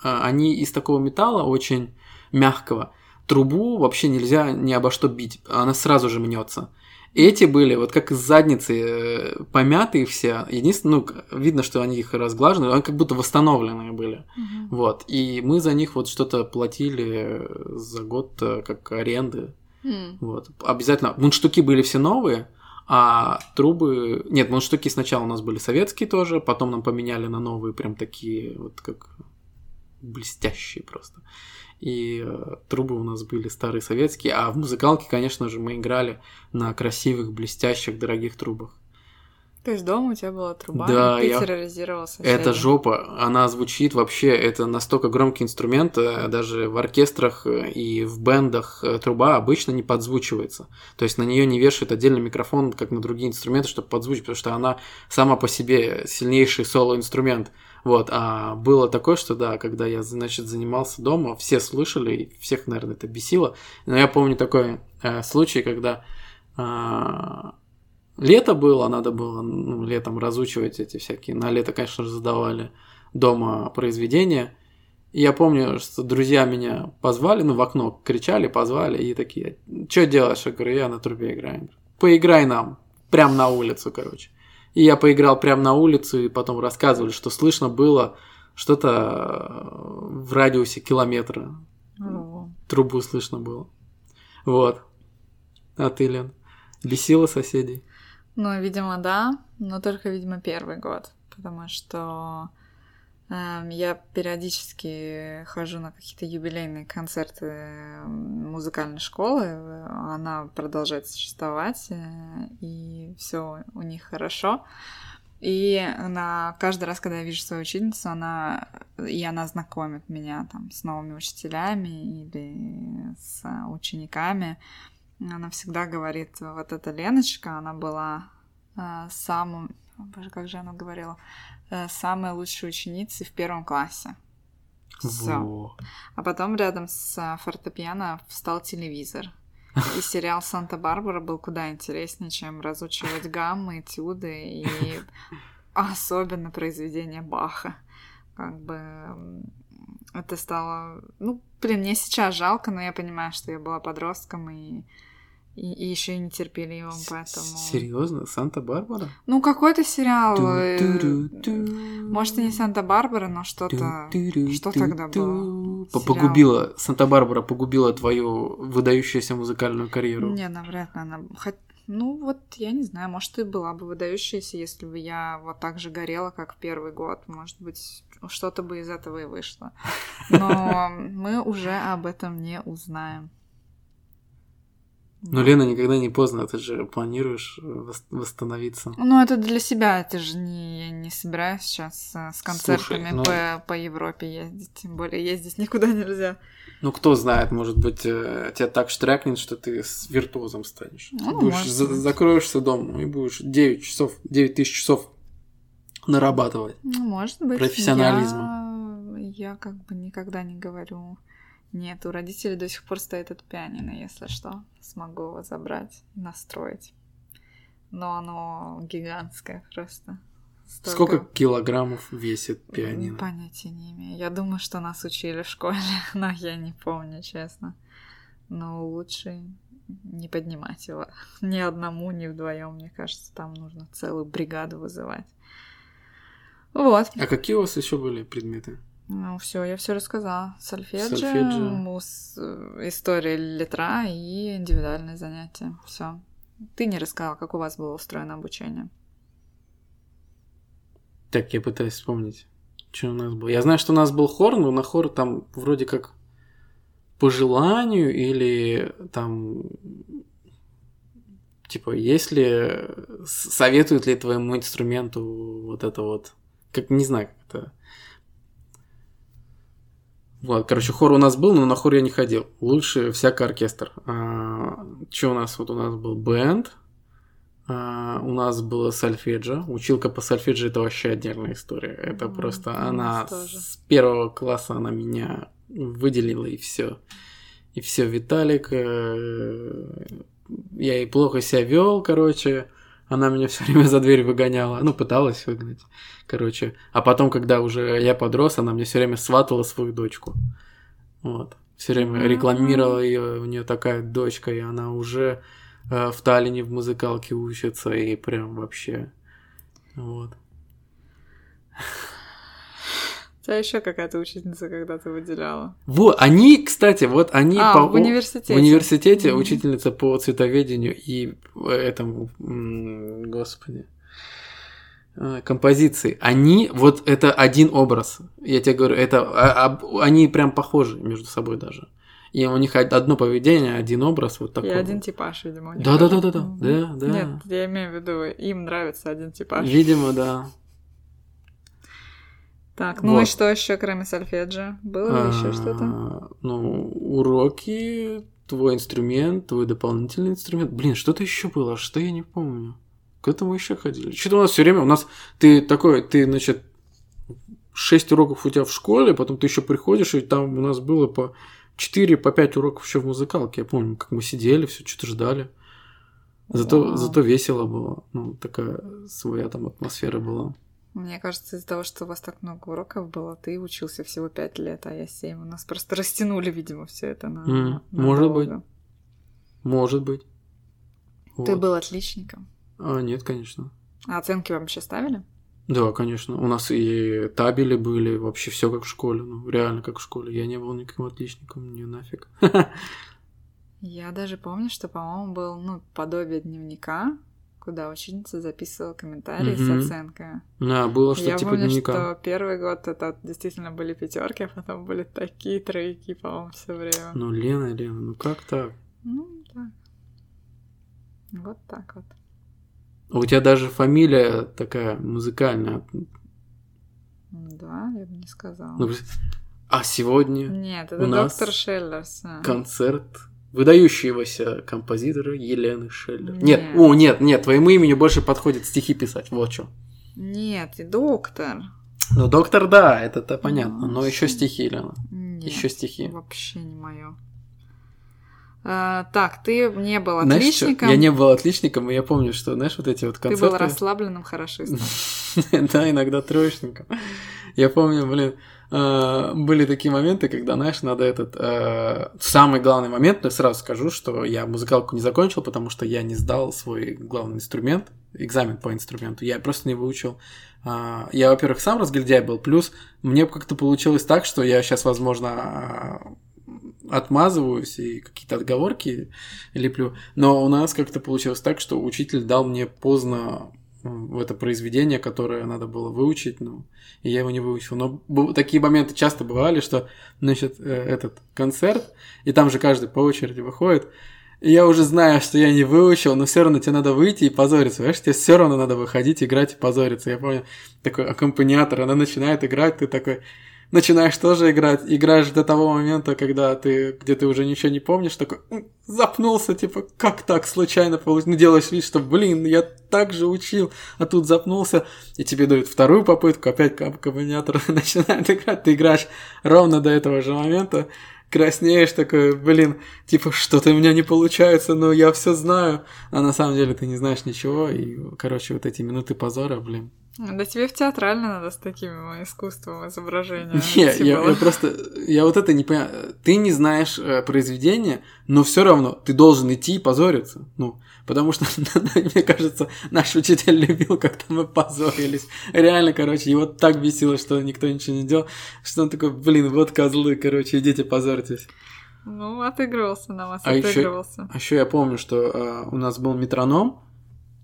э, они из такого металла очень мягкого трубу вообще нельзя ни обо что бить, она сразу же мнется. Эти были вот как из задницы э, помятые все. Единственное, ну, видно, что они их разглажены, они как будто восстановленные были. Мгм. Вот. И мы за них вот что-то платили за год э, как аренды. М. Вот. Обязательно. Мундштуки были все новые, а трубы... Нет, мундштуки сначала у нас были советские тоже, потом нам поменяли на новые прям такие вот как блестящие просто. И э, трубы у нас были старые советские, а в музыкалке, конечно же, мы играли на красивых, блестящих, дорогих трубах. То есть дома у тебя была труба, Да, и ты я- терроризировал соседей. Это жопа, она звучит вообще, это настолько громкий инструмент, э, даже в оркестрах э, и в бендах э, труба обычно не подзвучивается. То есть на нее не вешают отдельный микрофон, как на другие инструменты, чтобы подзвучить, потому что она сама по себе сильнейший соло-инструмент. Вот, а было такое, что да, когда я, значит, занимался дома, все слышали, и всех, наверное, это бесило. Но я помню такой э, случай, когда а, лето было, надо было ну, летом разучивать эти всякие. На лето, конечно же, задавали дома произведения. И я помню, что друзья меня позвали, ну, в окно кричали, позвали, и такие, что делаешь? Я говорю, я на трубе играю. Поиграй нам, прям на улицу, короче. И я поиграл прям на улицу, и потом рассказывали, что слышно было что-то э, в радиусе километра. О. Трубу слышно было. Вот. А ты, Лен, бесила соседей? Ну, видимо, да, но только, видимо, первый год, потому что я периодически хожу на какие-то юбилейные концерты музыкальной школы, э, она продолжает существовать, э, и все у них хорошо. И на каждый раз, когда я вижу свою учительницу, она и она знакомит меня там с новыми учителями или с учениками. Она всегда говорит, вот эта Леночка, она была э, самым, боже, как же она говорила, э, самой лучшей ученицей в первом классе. Во. А потом рядом с э, фортепиано встал телевизор. И сериал «Санта-Барбара» был куда интереснее, чем разучивать гаммы, этюды и особенно произведения Баха. Как бы это стало... Ну, блин, мне сейчас жалко, но я понимаю, что я была подростком и, и, еще и нетерпеливым, поэтому... Серьезно? Санта-Барбара? Ну, какой-то сериал... э. Может, и не Санта-Барбара, но что-то... Что тогда было? Погубила, Санта-Барбара погубила твою выдающуюся музыкальную карьеру. Не, навряд ли она... Ну, вот я не знаю, может, и была бы выдающаяся, если бы я вот так же горела, как в первый год. Может быть, что-то бы из этого и вышло. Но мы уже об этом не узнаем. Но, Лена, никогда не поздно, ты же планируешь э, вос- восстановиться. Ну, это для себя, это же не, я не собираюсь сейчас э, с концертами Слушай, ну- по, по Европе ездить, тем более ездить никуда нельзя. Ну, кто знает, может быть, э, тебя так штрякнет, что ты с виртуозом станешь. Ты Ну, будешь может за- закроешься дома и будешь 9 часов, 9 тысяч часов нарабатывать. Ну, может быть. Профессионализма. Я, я как бы никогда не говорю. Нет, у родителей до сих пор стоит это пианино, если что. Смогу его забрать, настроить. Но оно гигантское просто. Столько- Сколько килограммов весит пианино? Понятия не имею. Я думаю, что нас учили в школе, но я не помню, честно. Но лучше не поднимать его. Ни одному, ни вдвоем, мне кажется, там нужно целую бригаду вызывать. Вот. А какие у вас еще были предметы? Ну, все, я все рассказала. Сольфеджио, Сольфеджио. мус, э, история литра и индивидуальные занятия. Все. Ты не рассказала, как у вас было устроено обучение. Так, я пытаюсь вспомнить, что у нас было. Я знаю, что у нас был хор, но на хор там вроде как по желанию или там типа, если советуют ли твоему инструменту вот это вот, как не знаю, как это. Вот, короче, хор у нас был, но на хор я не ходил. Лучше всяко оркестр. что у нас? Вот у нас был бенд, а, у нас было сольфеджио. Училка по сольфеджио это вообще отдельная история. Это Мгм, просто она тоже. с первого класса она меня выделила и все. И все, Виталик. э, Я и плохо себя вел, короче. Она меня все время за дверь выгоняла. Ну, пыталась выгнать. Короче. А потом, когда уже я подрос, она мне все время сватала свою дочку. Вот. Все время рекламировала ее, у нее такая дочка, и она уже э, в Таллине в музыкалке учатся, и прям вообще, вот. Тебя еще какая-то учительница когда-то выделяла. Вот, они, кстати, вот они А, по в университете. в университете Мгм. учительница по цветоведению и э, этому, господи, э, композиции. Они, вот это один образ. Я тебе говорю, это а- а- они прям похожи между собой даже. И у них од- одно поведение, один образ вот И такой. один типаж, видимо. Да, да, да, да, да, да. Нет, я имею в виду, им нравится один типаж. Видимо, да. Так, ну и Вот. что еще, кроме сольфеджио? Было ли еще что-то? А, Ну, уроки, твой инструмент, твой дополнительный инструмент. Блин, что-то еще было, что я не помню. Куда мы еще ходили? Что-то у нас все время, у нас ты такой, ты, значит, 6 уроков у тебя в школе, потом ты еще приходишь, и там у нас было по 4, по 5 уроков еще в музыкалке. Я помню, как мы сидели, все что-то ждали. Зато, зато весело было. Ну, такая своя там атмосфера была. Мне кажется, из-за того, что у вас так много уроков было, ты учился всего пять лет, а я семь. У нас просто растянули, видимо, все это на, М, на может долго. быть. Может быть. Ты Вот. был отличником. А, нет, конечно. А оценки вам еще ставили? Да, конечно. У нас и табели были, вообще все как в школе. Ну, реально как в школе. Я не был никаким отличником, не нафиг. Я даже помню, что, по-моему, был ну, подобие дневника, куда ученица записывала комментарии Мгм. с оценкой. Да, было что я типа помню, дневника. что первый год это действительно были пятерки, а потом были такие тройки, по-моему, все время. Ну, Лена, Лена, ну как так? Ну, так. Вот так вот. У тебя даже фамилия такая музыкальная. Да, я бы не сказала. Ну, а сегодня Нет, у это нас доктор Шеллерс. а. концерт выдающегося композитора Елены Шеллер. Нет, Нет. о, нет, нет, твоему имени больше подходит стихи писать, вот что. Нет, и доктор. Ну, доктор, да, это-то понятно, Ну, но еще стихи, Елена. Нет, Еще стихи. вообще не мое. так, ты не был Знаешь, отличником. Я не был отличником, и я помню, что, знаешь, вот эти вот Ты концерты... был расслабленным хорошистом. Да, иногда троечником. Я помню, блин, э, были такие моменты, когда, знаешь, надо этот... э, Самый главный момент, но я сразу скажу, что я музыкалку не закончил, потому что я не сдал свой главный инструмент, экзамен по инструменту. Я просто не выучил. А, Я, во-первых, сам разгильдяй был, плюс мне как-то получилось так, что я сейчас, возможно, а, отмазываюсь и какие-то отговорки леплю. Но у нас как-то получилось так, что учитель дал мне поздно это произведение, которое надо было выучить, ну, и я его не выучил. Но такие моменты часто бывали, что, значит, э, этот концерт, и там же каждый по очереди выходит, и я уже знаю, что я не выучил, но все равно тебе надо выйти и позориться. Понимаешь, тебе все равно надо выходить, играть и позориться. Я помню, такой аккомпаниатор, она начинает играть, ты такой начинаешь тоже играть, играешь до того момента, когда ты, где ты уже ничего не помнишь, такой «М, запнулся, типа, как так случайно получилось? Ну, делаешь вид, что, блин, я так же учил, а тут запнулся, и тебе дают вторую попытку, опять аккомпаниатор начинает играть, ты играешь ровно до этого же момента, краснеешь такой, блин, типа, что-то у меня не получается, но я все знаю, а на самом деле ты не знаешь ничего, и, короче, вот эти минуты позора, блин. Да тебе в театрально надо с таким искусством изображения. Не, я, типа. я просто, я вот это не понимаю. Ты не знаешь э, произведение, но все равно ты должен идти и позориться. Ну, потому что, мне кажется, наш учитель любил, когда мы позорились. Реально, короче, его так бесило, что никто ничего не делал, что он такой, блин, вот козлы, короче, идите позорьтесь. Ну, отыгрывался на вас, А отыгрывался. А еще я помню, что э, у нас был метроном,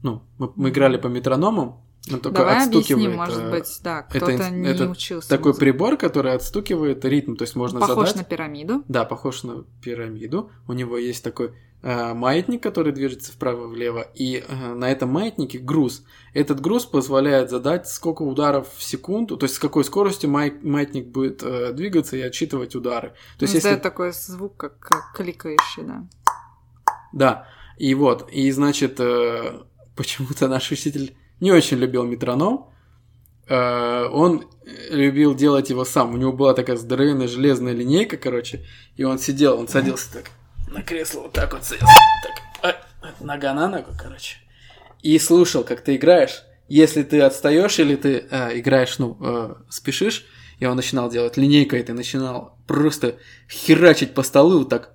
ну, мы, мы играли по метроному, только Давай объясним, может э, быть, да, это кто-то инс- не это учился. такой музыке. прибор, который отстукивает ритм, то есть можно Похож задать. на пирамиду. Да, похож на пирамиду. У него есть такой э, маятник, который движется вправо-влево, и э, на этом маятнике груз. Этот груз позволяет задать, сколько ударов в секунду, то есть с какой скоростью май- маятник будет э, двигаться и отсчитывать удары. То есть, Он если... такой звук, как, как кликающий, да. Да, и вот, и значит, э, почему-то наш учитель не очень любил метроном. Э, он любил делать его сам. У него была такая здоровенная железная линейка, короче, и он сидел, он садился так на кресло, вот так вот садился, так, а, нога на ногу, короче, и слушал, как ты играешь. Если ты отстаешь или ты э, играешь, ну, э, спешишь, и он начинал делать линейкой, ты начинал просто херачить по столу вот так.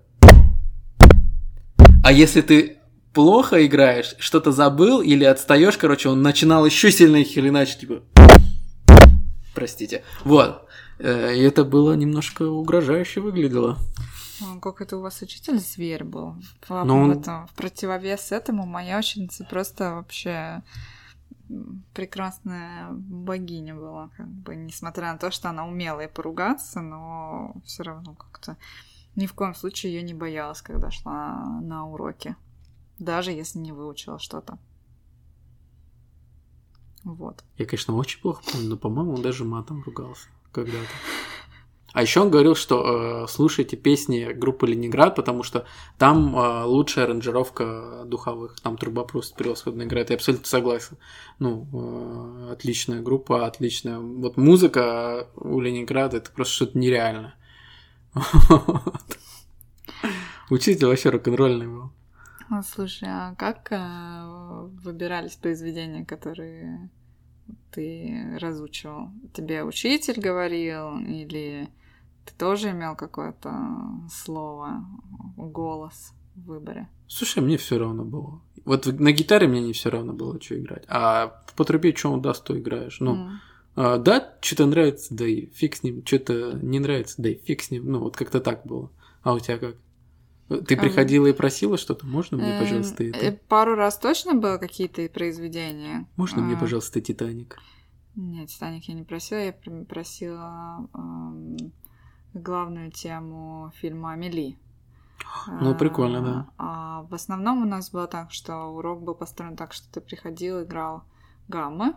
А если ты плохо играешь, что-то забыл или отстаешь, короче, он начинал еще сильнее хреначить, типа. Простите. Вот. Э, и это было немножко угрожающе выглядело. Как это у вас учитель зверь был. Ну, он- в этом- в противовес этому моя ученица просто вообще прекрасная богиня была, как бы, несмотря на то, что она умела и поругаться, но все равно как-то ни в коем случае ее не боялась, когда шла на уроки, даже если не выучила что-то. Вот. Я, конечно, очень плохо помню, но, по-моему, он даже матом ругался когда-то. А еще он говорил, что э, слушайте песни группы Ленинград, потому что там э, лучшая аранжировка духовых, там трубопруст превосходно играет. Я абсолютно согласен. Ну, э, отличная группа, отличная. Вот музыка у Ленинграда это просто что-то нереальное. Вот. Учитель вообще рок-н-ролльный был. Слушай, а как э, выбирались произведения, которые ты разучивал? Тебе учитель говорил или ты тоже имел какое-то слово, голос в выборе? Слушай, мне все равно было. Вот на гитаре мне не все равно было, что играть. А по трубе, что он даст, то играешь. Ну, а, да, что-то нравится, да и фиг с ним. Что-то не нравится, да и фиг с ним. Ну, вот как-то так было. А у тебя как? Ты А, приходила и просила что-то? Можно мне, Эм, пожалуйста, э, это? Пару раз точно было какие-то произведения. Можно мне, А, пожалуйста, Титаник? Нет, Титаник я не просила, я пр- просила эм, главную тему фильма Амели. Ну, прикольно, да. А в основном у нас было так, что урок был построен так, что ты приходил, играл гаммы.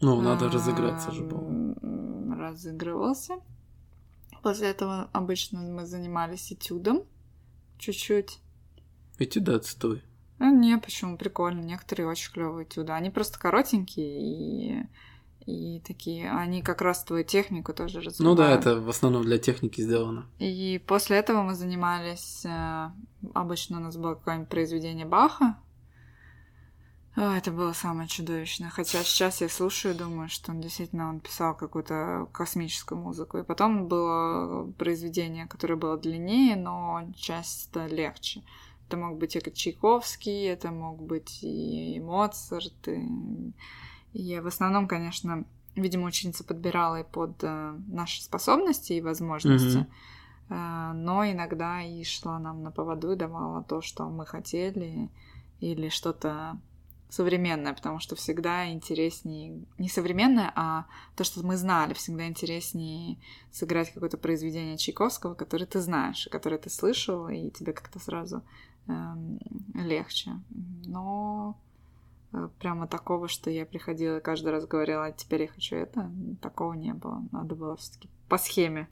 Ну, надо разыграться же было. Эм, Разыгрывался. После этого обычно мы занимались этюдом чуть-чуть. Эти да, отстой. А, не, почему? Прикольно. Некоторые очень клевые этюды. Они просто коротенькие и, и такие. Они как раз твою технику тоже развивают. Ну да, это в основном для техники сделано. И после этого мы занимались... э, Обычно у нас было какое-нибудь произведение Баха. А, Это было самое чудовищное. Хотя сейчас я слушаю и думаю, что он действительно он писал какую-то космическую музыку. И потом было произведение, которое было длиннее, но часто легче. Это мог быть и Чайковский, это мог быть и Моцарт. И, и в основном, конечно, видимо, ученица подбирала и под э, наши способности и возможности. Э, но иногда и шла нам на поводу и давала то, что мы хотели, или что-то современное, потому что всегда интереснее, не современное, а то, что мы знали, всегда интереснее сыграть какое-то произведение Чайковского, которое ты знаешь, которое ты слышал, и тебе как-то сразу эм, легче. Но э, прямо такого, что я приходила и каждый раз говорила, «А теперь я хочу это, такого не было. Надо было все-таки по схеме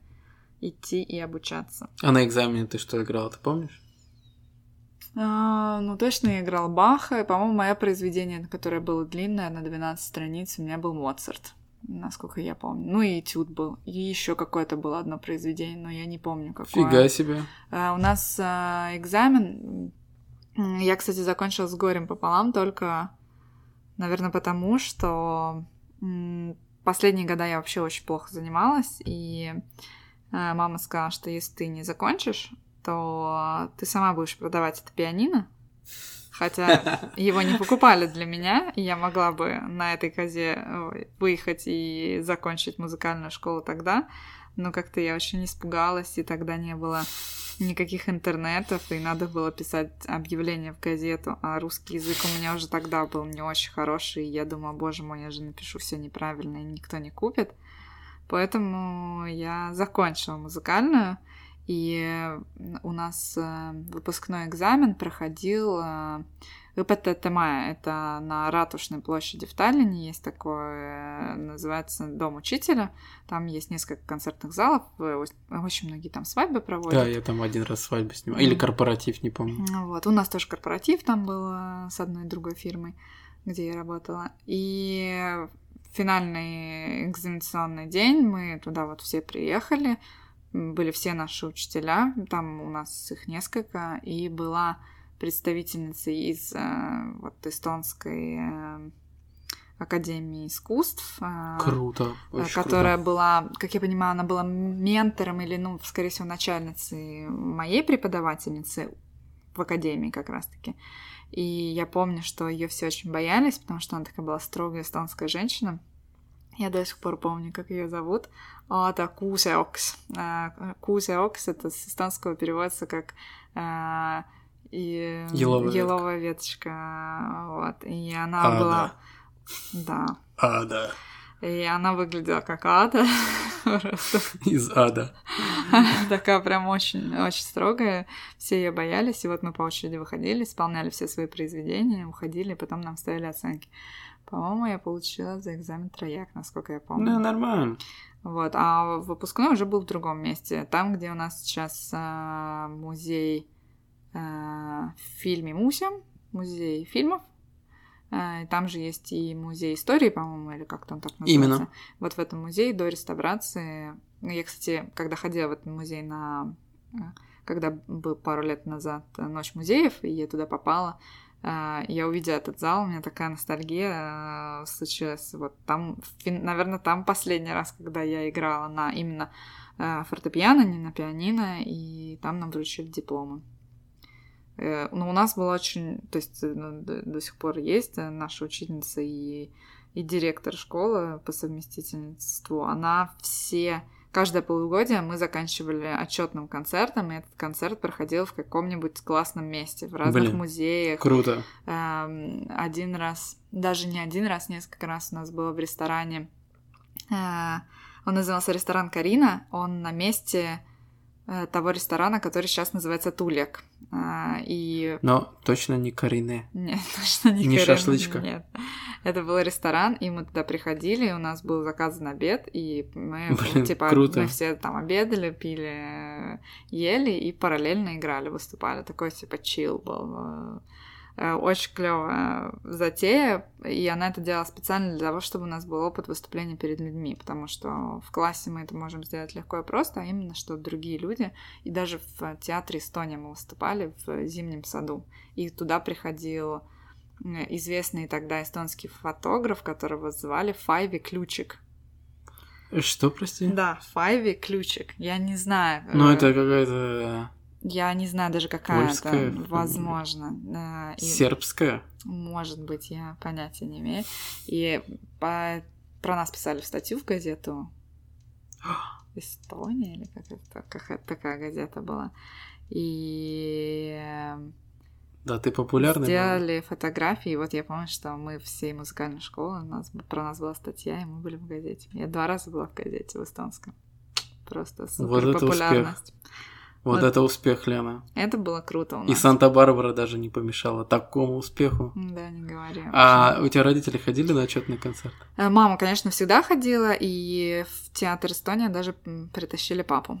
идти и обучаться. А на экзамене ты что играла, ты помнишь? А, ну, точно я играл Баха, и, по-моему, мое произведение, которое было длинное, на 12 страниц, у меня был Моцарт, насколько я помню. Ну, и этюд был. И еще какое-то было одно произведение, но я не помню, какое. Фига себе. А, У нас а, экзамен, я, кстати, закончила с горем пополам, только, наверное, потому что последние года я вообще очень плохо занималась, и а, мама сказала, что если ты не закончишь, то ты сама будешь продавать это пианино, хотя его не покупали для меня, и я могла бы на этой козе ой, выехать и закончить музыкальную школу тогда, но как-то я очень испугалась, и тогда не было никаких интернетов, и надо было писать объявление в газету, а русский язык у меня уже тогда был не очень хороший, и я думала, боже мой, я же напишу все неправильно, и никто не купит. Поэтому я закончила музыкальную, и у нас э, выпускной экзамен проходил э, ИПТТМ, это на Ратушной площади в Таллине есть такое, э, называется Дом учителя, там есть несколько концертных залов, очень многие там свадьбы проводят. Да, я там один раз свадьбу снимал. Или корпоратив, не помню. Вот, у нас тоже корпоратив там был с одной другой фирмой, где я работала. И финальный экзаменационный день мы туда вот все приехали, были все наши учителя, там у нас их несколько, и была представительница из э, вот эстонской э, академии искусств. э, Круто. очень которая круто. была, как я понимаю, она была ментором или, ну, скорее всего, начальницей моей преподавательницы в академии как раз-таки. И я помню, что ее все очень боялись, потому что она такая была строгая эстонская женщина. Я до сих пор помню, как ее зовут. Это Кусеокс. Кусеокс это с эстонского переводится как а, и еловая, еловая веточка. Вот. И она а, была. Да. да. А, да. И она выглядела как ада. Из ада. Такая прям очень, очень строгая. Все ее боялись. И вот мы по очереди выходили, исполняли все свои произведения, уходили, потом нам ставили оценки. По-моему, я получила за экзамен трояк, насколько я помню. Ну, нормально. Вот, а выпускной уже был в другом месте. Там, где у нас сейчас э, музей э, в фильме Муся, музей фильмов, Э, там же есть и музей истории, по-моему, или как там так называется. Именно. Вот в этом музее до реставрации. Ну, я, кстати, когда ходила в этот музей на... Э, когда был пару лет назад Ночь музеев, и я туда попала, э, я увидела этот зал, у меня такая ностальгия случилась. Вот там, наверное, там последний раз, когда я играла на именно фортепиано, не на пианино, и там нам вручили дипломы. Э, но у нас была очень, то есть э, ну, до, до сих пор есть э, наша учительница и, и директор школы по совместительству. Она все, каждое полугодие мы заканчивали отчетным концертом, и этот концерт проходил в каком-нибудь классном месте, в разных Блин, музеях. Круто. Эм, один раз, даже не один раз, несколько раз у нас было в ресторане. Он назывался ресторан Карина. Он на месте Э, того ресторана, который сейчас называется Тулек. А, и... Но точно не Карине. Нет, точно не, не шашлычка. Нет. Это был ресторан, и мы туда приходили, и у нас был заказан обед, и мы, Блин, типа, круто. мы все там обедали, пили, ели и параллельно играли, выступали. Такой, типа, чил был Э, очень клевая затея, и она это делала специально для того, чтобы у нас был опыт выступления перед людьми, потому что в классе мы это можем сделать легко и просто, а именно, что другие люди, и даже в театре Эстония мы выступали в зимнем саду, и туда приходил известный тогда эстонский фотограф, которого звали Файви Ключик. Что, прости? Да, Файви Ключик. Я не знаю. Ну, это какая-то я не знаю даже какая Польская? это, возможно. И... Сербская? Может быть, я понятия не имею. И по... про нас писали в статью в газету Эстония, или как это, какая такая газета была. И да, ты популярный. Сделали был. фотографии. Вот я помню, что мы всей музыкальной школы, у нас, про нас была статья, и мы были в газете. Я два раза была в газете в эстонском. Просто супер вот популярность. Успех. Вот, вот это успех, Лена. Это было круто у нас. И Санта-Барбара даже не помешала такому успеху. Да, не говори. А у тебя родители ходили на отчетный концерт? Э, мама, конечно, всегда ходила, и в театр Эстония даже притащили папу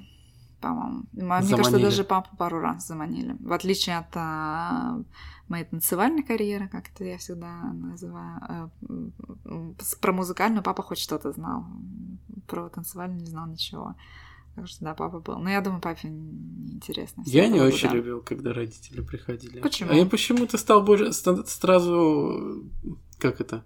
по-моему. Мне кажется, даже папу пару раз заманили. В отличие от а, моей танцевальной карьеры, как это я всегда называю. А, про музыкальную папа хоть что-то знал. Про танцевальную не знал ничего. Так что да, папа был. Но я думаю, папе неинтересно. Я не очень да. любил, когда родители приходили. Почему? А я почему-то стал больше сразу как это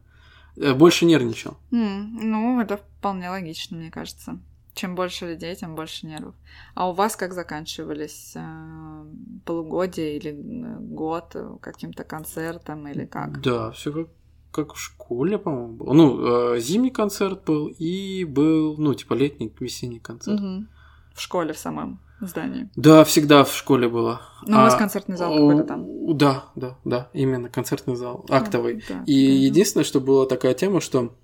э, больше нервничал. Mm, ну, это вполне логично, мне кажется. Чем больше людей, тем больше нервов. А у вас как заканчивались э, полугодие или э, год каким-то концертом или как? Да, все как как в школе, по-моему, был. Ну, э, зимний концерт был и был, ну, типа летний, весенний концерт. Угу. В школе в самом здании. Да, всегда в школе было. Ну, а, у вас концертный зал какой-то там. Да, да, да, именно концертный зал, актовый. Да, и да. единственное, что была такая тема, что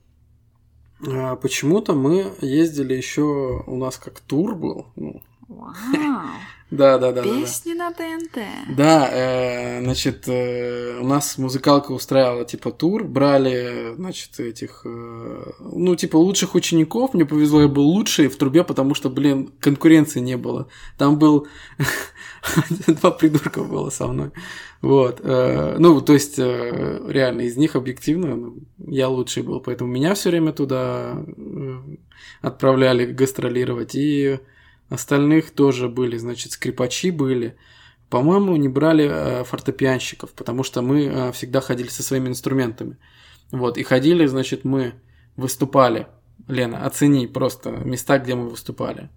а, почему-то мы ездили еще, у нас как тур был, ну, Вау. Да, да, да. Песни да, на ТНТ. Да, э, значит, э, у нас музыкалка устраивала типа тур, брали, значит, этих, э, ну, типа лучших учеников. Мне повезло, я был лучший в трубе, потому что, блин, конкуренции не было. Там был два придурка было со мной. Вот. Э, ну, то есть, э, реально, из них объективно ну, я лучший был, поэтому меня все время туда э, отправляли гастролировать. И Остальных тоже были, значит, скрипачи были. По-моему, не брали э, фортепианщиков, потому что мы э, всегда ходили со своими инструментами. Вот, и ходили, значит, мы выступали. Лена, оцени просто места, где мы выступали.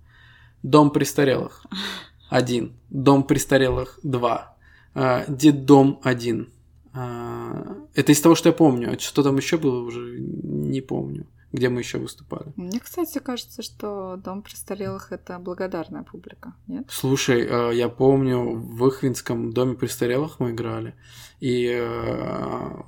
Дом престарелых. Один. Дом престарелых. Два. А, Дом один. А, это из того, что я помню. Что там еще было, уже не помню. Где мы еще выступали. Мне, кстати, кажется, что Дом престарелых это благодарная публика, нет? Слушай, а, я помню, в Ихвинском доме престарелых мы играли. И а,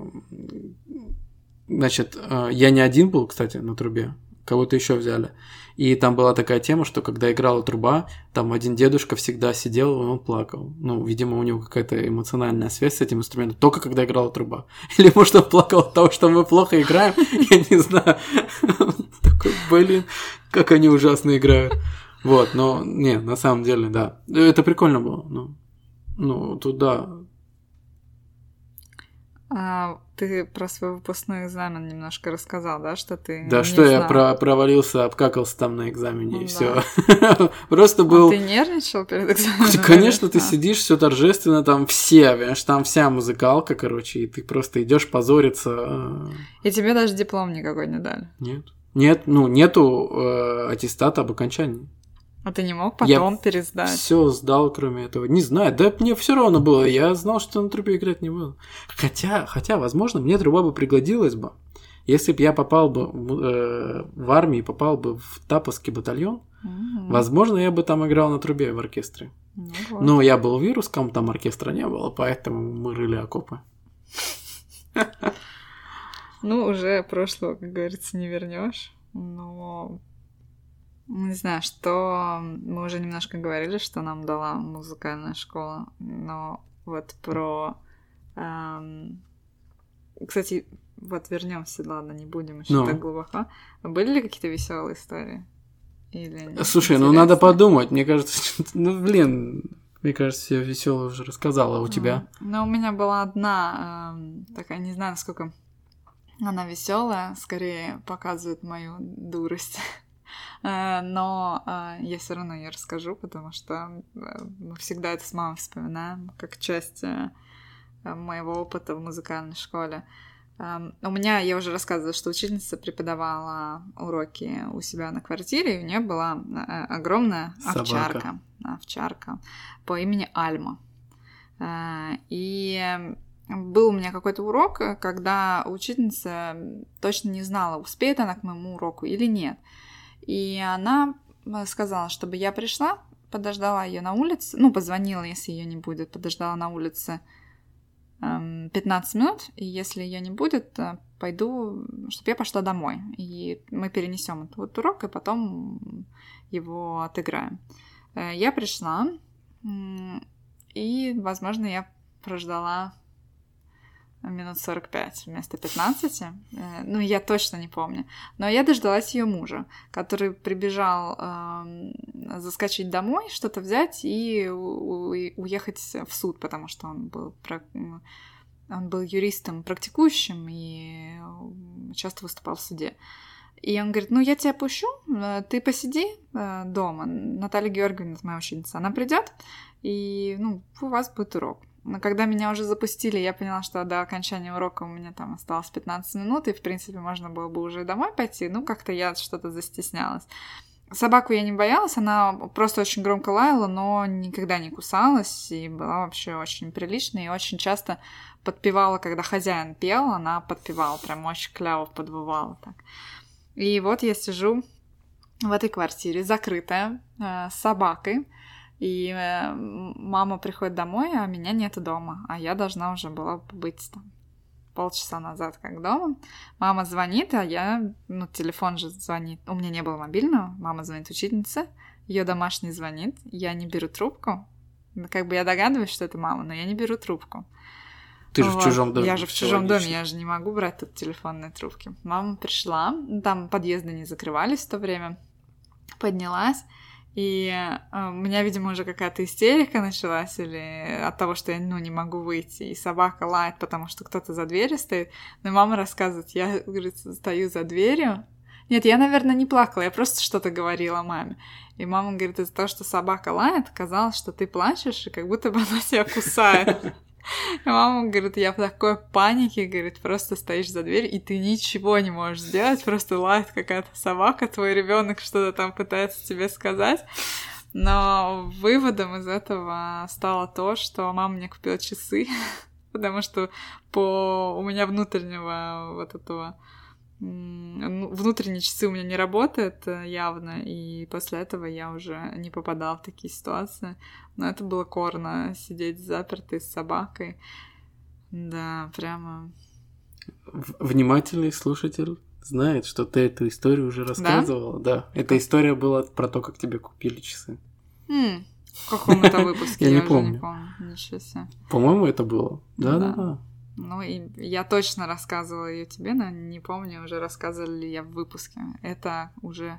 значит, я не один был, кстати, на трубе кого-то еще взяли. И там была такая тема, что когда играла труба, там один дедушка всегда сидел, и он плакал. Ну, видимо, у него какая-то эмоциональная связь с этим инструментом, только когда играла труба. Или, может, он плакал от того, что мы плохо играем, я не знаю. Такой, блин, как они ужасно играют. Вот, но, не, на самом деле, да. Это прикольно было. Ну, ну тут, а, ты про свой выпускной экзамен немножко рассказал, да, что ты. Да, что знал. я про провалился, обкакался там на экзамене ну, и все. Просто был. А ты нервничал перед экзаменом? Конечно, ты сидишь, все торжественно, там все, понимаешь, там вся музыкалка, короче, и ты просто идешь позориться. И тебе даже диплом никакой не дали? Нет. Нет, ну нету э, аттестата об окончании. А ты не мог потом я пересдать? Все сдал, кроме этого. Не знаю, да мне все равно было. Я знал, что на трубе играть не буду. Хотя, хотя, возможно, мне труба бы пригодилась бы. Если бы я попал бы э, в армию, попал бы в Таповский батальон, угу. возможно, я бы там играл на трубе в оркестре. Ну, вот. Но я был в Вируском, там оркестра не было, поэтому мы рыли окопы. Ну, уже прошлого, как говорится, не вернешь. Но не знаю, что мы уже немножко говорили, что нам дала музыкальная школа, но вот про... Эм... Кстати, вот вернемся, ладно, не будем еще ну. так глубоко. Были ли какие-то веселые истории? Или Слушай, ну надо подумать. Мне кажется, ну блин, мне кажется, я веселую уже рассказала. У тебя? Ну, у меня была одна э, такая, не знаю, насколько она веселая, скорее показывает мою дурость. Э, но э, я все равно ее расскажу, потому что э, мы всегда это с мамой вспоминаем, как часть моего опыта в музыкальной школе. У меня, я уже рассказывала, что учительница преподавала уроки у себя на квартире, и у нее была огромная Собака. овчарка, овчарка по имени Альма. И был у меня какой-то урок, когда учительница точно не знала, успеет она к моему уроку или нет. И она э, сказала, чтобы я пришла, подождала ее на улице, ну, позвонила, если ее не будет, подождала на улице 15 эм, минут, и если ее не будет, э, пойду, чтобы я пошла домой. И мы перенесем этот урок, и потом его отыграем. Э, я пришла, и, возможно, я прождала минут 45 вместо 15. Э, ну, я точно не помню. Но я дождалась ее мужа, который прибежал э, заскочить домой, что-то взять и уехать в суд, потому что он был, он был юристом практикующим и часто выступал в суде. И он говорит, ну я тебя пущу, э, ты посиди э, дома. Наталья Георгиевна, моя ученица, она придет, и ну, у вас будет урок. Но когда меня уже запустили, я поняла, что до окончания урока у меня там осталось 15 минут, и, в принципе, можно было бы уже домой пойти. Ну, как-то я что-то застеснялась. Собаку я не боялась, она просто очень громко лаяла, но никогда не кусалась, и была вообще очень приличная, и очень часто подпевала, когда хозяин пел, она подпевала, прям очень кляво подвывала так. И вот я сижу в этой квартире, закрытая, э, с собакой, и мама приходит домой, а меня нет дома. А я должна уже была быть там полчаса назад как дома. Мама звонит, а я... Ну, телефон же звонит. У меня не было мобильного. Мама звонит учительнице. Ее домашний звонит. Я не беру трубку. Ну, как бы я догадываюсь, что это мама, но я не беру трубку. Ты же вот. в чужом доме. Я же в чужом логично. доме, я же не могу брать тут телефонные трубки. Мама пришла, там подъезды не закрывались в то время. Поднялась, и э, у меня, видимо, уже какая-то истерика началась, или от того, что я, ну, не могу выйти, и собака лает, потому что кто-то за дверью стоит. Но мама рассказывает, я, говорит, стою за дверью. Нет, я, наверное, не плакала, я просто что-то говорила маме. И мама говорит, из-за того, что собака лает, казалось, что ты плачешь, и как будто бы она тебя кусает. Мама говорит, я в такой панике, говорит, просто стоишь за дверь, и ты ничего не можешь сделать, просто лает какая-то собака, твой ребенок что-то там пытается тебе сказать. Но выводом из этого стало то, что мама мне купила часы, потому что по у меня внутреннего вот этого внутренние часы у меня не работают э, явно, и после этого я уже не попадала в такие ситуации. Но это было корно сидеть запертой с собакой. Да, прямо. Внимательный слушатель знает, что ты эту историю уже рассказывала. Да, да. эта история была про то, как тебе купили часы. М-м, в каком это выпуске? Я не помню. Ничего себе. По-моему, это было. Да, да, да. Ну, и я точно рассказывала ее тебе, но не помню, уже рассказывали ли я в выпуске. Это уже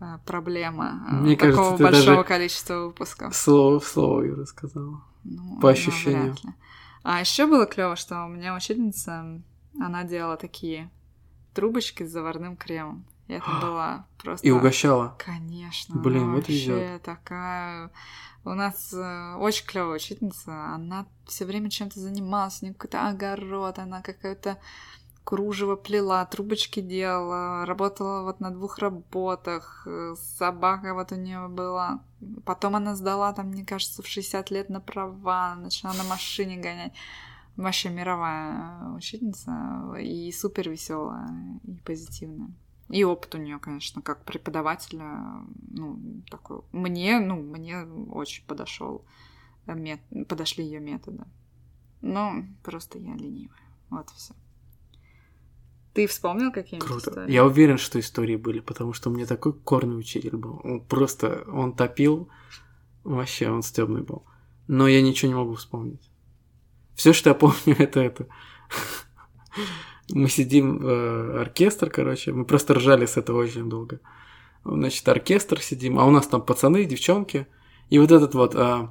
э, проблема э, Мне такого кажется, большого количества выпусков. Слово в слово ее рассказала. Ну, По ощущениям. Ну, а еще было клево, что у меня учительница, она делала такие трубочки с заварным кремом. И это было просто... И угощала? Конечно. Блин, вот вообще такая у нас э, очень клевая учительница, она все время чем-то занималась, у нее какой-то огород, она какое-то кружево плела, трубочки делала, работала вот на двух работах, э, собака вот у нее была. Потом она сдала там, мне кажется, в 60 лет на права, начала на машине гонять. Вообще мировая учительница и супер веселая и позитивная. И опыт у нее, конечно, как преподавателя, ну, такой. Мне, ну, мне очень подошел мет... подошли ее методы. Но просто я ленивая. Вот все. Ты вспомнил какие-нибудь Круто. истории? Я уверен, что истории были, потому что у меня такой корный учитель был. Он просто, он топил, вообще он стебный был. Но я ничего не могу вспомнить. Все, что я помню, это это мы сидим, э, оркестр, короче, мы просто ржали с этого очень долго. Значит, оркестр сидим, а у нас там пацаны, девчонки. И вот этот вот, э,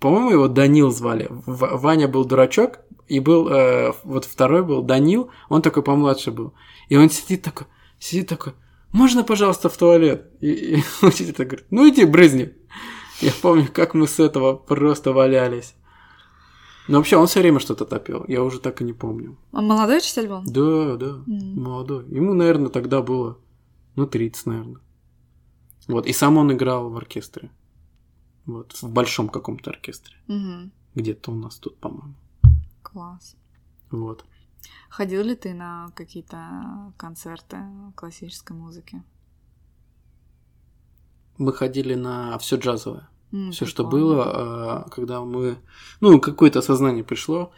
по-моему, его Данил звали. В- Ваня был дурачок, и был, э, вот второй был Данил, он такой помладше был. И он сидит такой, сидит такой, можно, пожалуйста, в туалет? И, и учитель говорит, ну иди, брызни. Я помню, как мы с этого просто валялись. Ну, вообще, он все время что-то топил. Я уже так и не помню. Он молодой учитель был? Да, да, mm. молодой. Ему, наверное, тогда было, ну, 30, наверное. Вот, и сам он играл в оркестре. Вот, в большом каком-то оркестре. Mm-hmm. Где-то у нас тут, по-моему. Класс. Вот. Ходил ли ты на какие-то концерты классической музыки? Мы ходили на все джазовое. Mm, все, что было, а, когда мы, ну, какое-то осознание пришло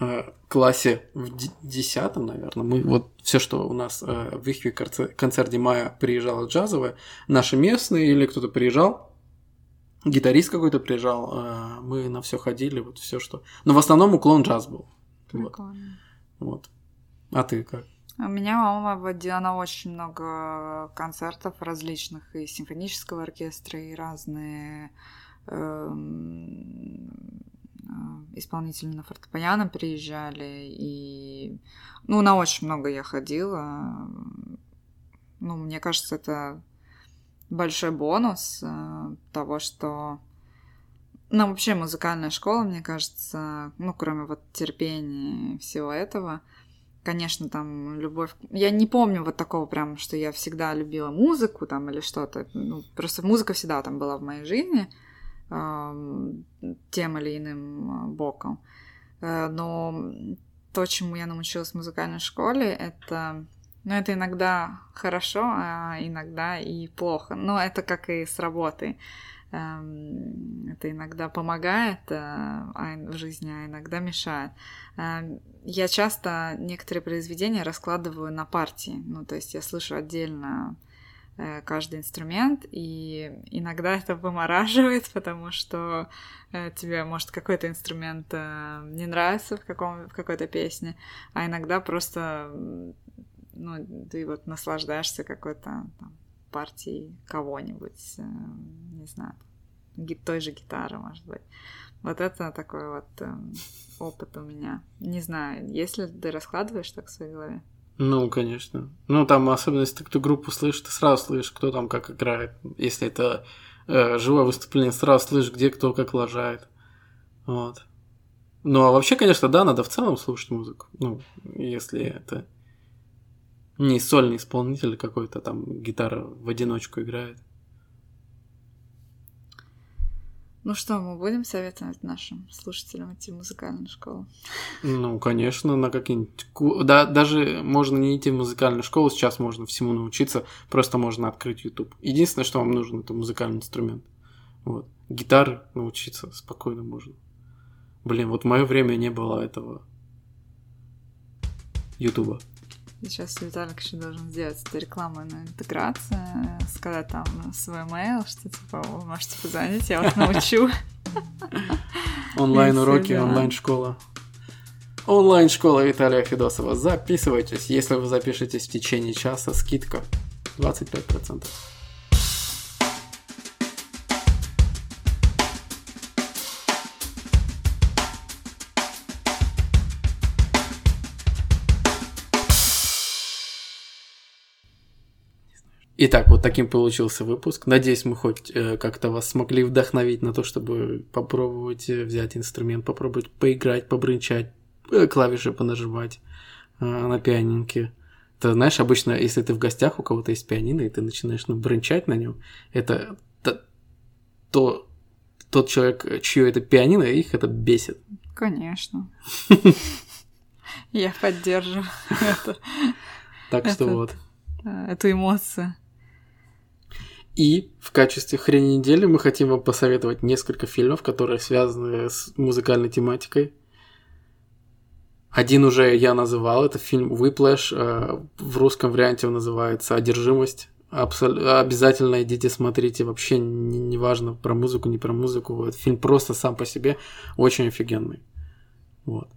а, в классе в десятом, наверное, мы вот все, что у нас а, в их концерте мая приезжало джазовое, наши местные или кто-то приезжал, гитарист какой-то приезжал, мы на все ходили, вот все что. Но в основном уклон джаз был. Прикольно. Вот. вот. А ты как? У меня мама водила на очень много концертов различных, и симфонического оркестра, и разные эм, э, исполнители на фортепиано приезжали, и ну, на очень много я ходила. Ну, мне кажется, это большой бонус э, того, что ну, вообще музыкальная школа, мне кажется, ну, кроме вот терпения и всего этого, конечно, там любовь... Я не помню вот такого прям, что я всегда любила музыку там или что-то. Ну, просто музыка всегда там была в моей жизни тем или иным а, боком. Э, но то, чему я научилась в музыкальной школе, это... Ну, это иногда хорошо, а иногда и плохо. Но это как и с работой. Эм, это иногда помогает э, а в жизни, а иногда мешает. Эм, я часто некоторые произведения раскладываю на партии. Ну, то есть я слышу отдельно э, каждый инструмент, и иногда это вымораживает, потому что э, тебе, может, какой-то инструмент не нравится в, каком, в какой-то песне, а иногда просто ну, ты вот наслаждаешься какой-то там, партии кого-нибудь, э, не знаю, той же гитары, может быть. Вот это такой вот э, опыт у меня. Не знаю, если ты раскладываешь так в своей голове? Ну, конечно. Ну, там, особенно если ты кто группу слышишь, ты сразу слышишь, кто там как играет. Если это э, живое выступление, сразу слышишь, где кто как лажает. Вот. Ну, а вообще, конечно, да, надо в целом слушать музыку. Ну, если это не сольный исполнитель какой-то там гитара в одиночку играет. Ну что, мы будем советовать нашим слушателям идти в музыкальную школу? Ну, конечно, на какие-нибудь... Да, даже можно не идти в музыкальную школу, сейчас можно всему научиться, просто можно открыть YouTube. Единственное, что вам нужен, это музыкальный инструмент. Вот. Гитары научиться спокойно можно. Блин, вот в мое время не было этого Ютуба. Сейчас Виталик еще должен сделать эту рекламную интеграцию, сказать там свой mail, что типа вы можете позвонить, я вас научу. Онлайн-уроки, онлайн-школа. Онлайн-школа Виталия Федосова. Записывайтесь. Если вы запишетесь в течение часа, скидка 25%. Итак, вот таким получился выпуск. Надеюсь, мы хоть э, как-то вас смогли вдохновить на то, чтобы попробовать э, взять инструмент, попробовать поиграть, побрынчать, э, клавиши понажимать э, на пианинке. Ты знаешь, обычно, если ты в гостях, у кого-то есть пианино, и ты начинаешь ну, брынчать на нем, это то, то- тот человек, чье это пианино, их это бесит. Конечно. Я поддерживаю это, Так что вот. эту эмоцию. И в качестве хрени недели мы хотим вам посоветовать несколько фильмов, которые связаны с музыкальной тематикой. Один уже я называл, это фильм Whiplash, э, в русском варианте он называется «Одержимость». Абсол- Обязательно идите смотрите, вообще не, не важно про музыку, не про музыку. Этот фильм просто сам по себе очень офигенный. Вот.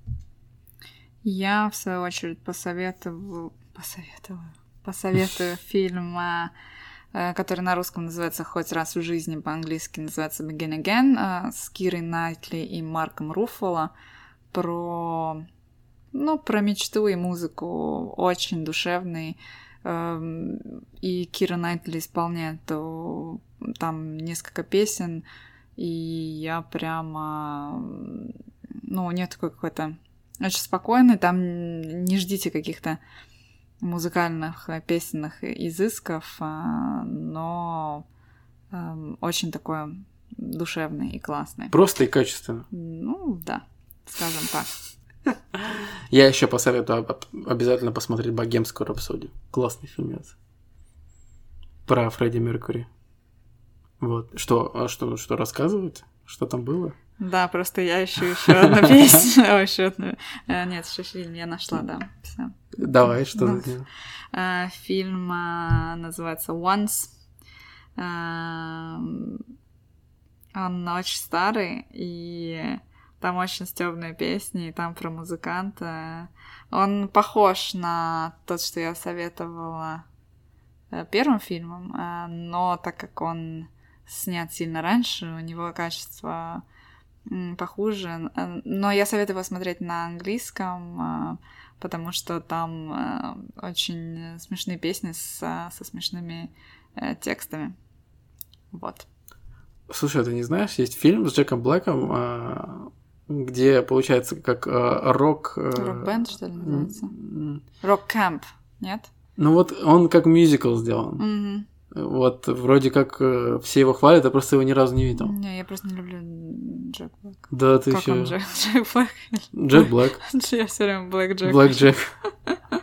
Я, в свою очередь, посоветую... Посоветую. Посоветую фильм, а, который на русском называется «Хоть раз в жизни», по-английски называется «Begin Again», а, с Кирой Найтли и Марком Руффало про... Ну, про мечту и музыку. Очень душевный. Эм, И Кира Найтли исполняет э, там несколько песен, и я прямо... Ну, у нее такой какой-то очень спокойный, там не ждите каких-то музыкальных э, песенных изысков, а, но эм, очень такой душевный и классный. Просто и качественно. Ну, да, скажем так. Я еще посоветую об- обязательно посмотреть «Богемскую рапсодию». Классный фильмец. Про Фредди Меркьюри. Вот. Что, а что, что рассказывать? Что там было? Да, просто я ищу еще одну песню. Ой, еще одну. Э, Нет, еще фильм я нашла, да. Все. Давай, что Ну, за- А, Фильм а, называется Once. Он очень старый, и там очень стебные песни, и там про музыканта. Он похож на тот, что я советовала э, первым фильмом, но так как он снят сильно раньше, у него качество похуже. Э, Но я советую смотреть на английском, а, потому что там э, очень смешные песни с- со смешными э, текстами. Вот. Слушай, а ты не знаешь, есть фильм с Джеком Блэком, где получается как рок... Rock Band, что ли, называется? Rock Camp, нет? Ну вот он как мюзикл сделан. Мгм. Вот вроде как э, все его хвалят, я просто его ни разу не видел. Не, я просто не люблю Джек Блэк. Да, ты Как он, еще... Джек, Джек Блэк? Джек Блэк. Я все время Блэк Джек. Блэк Джек.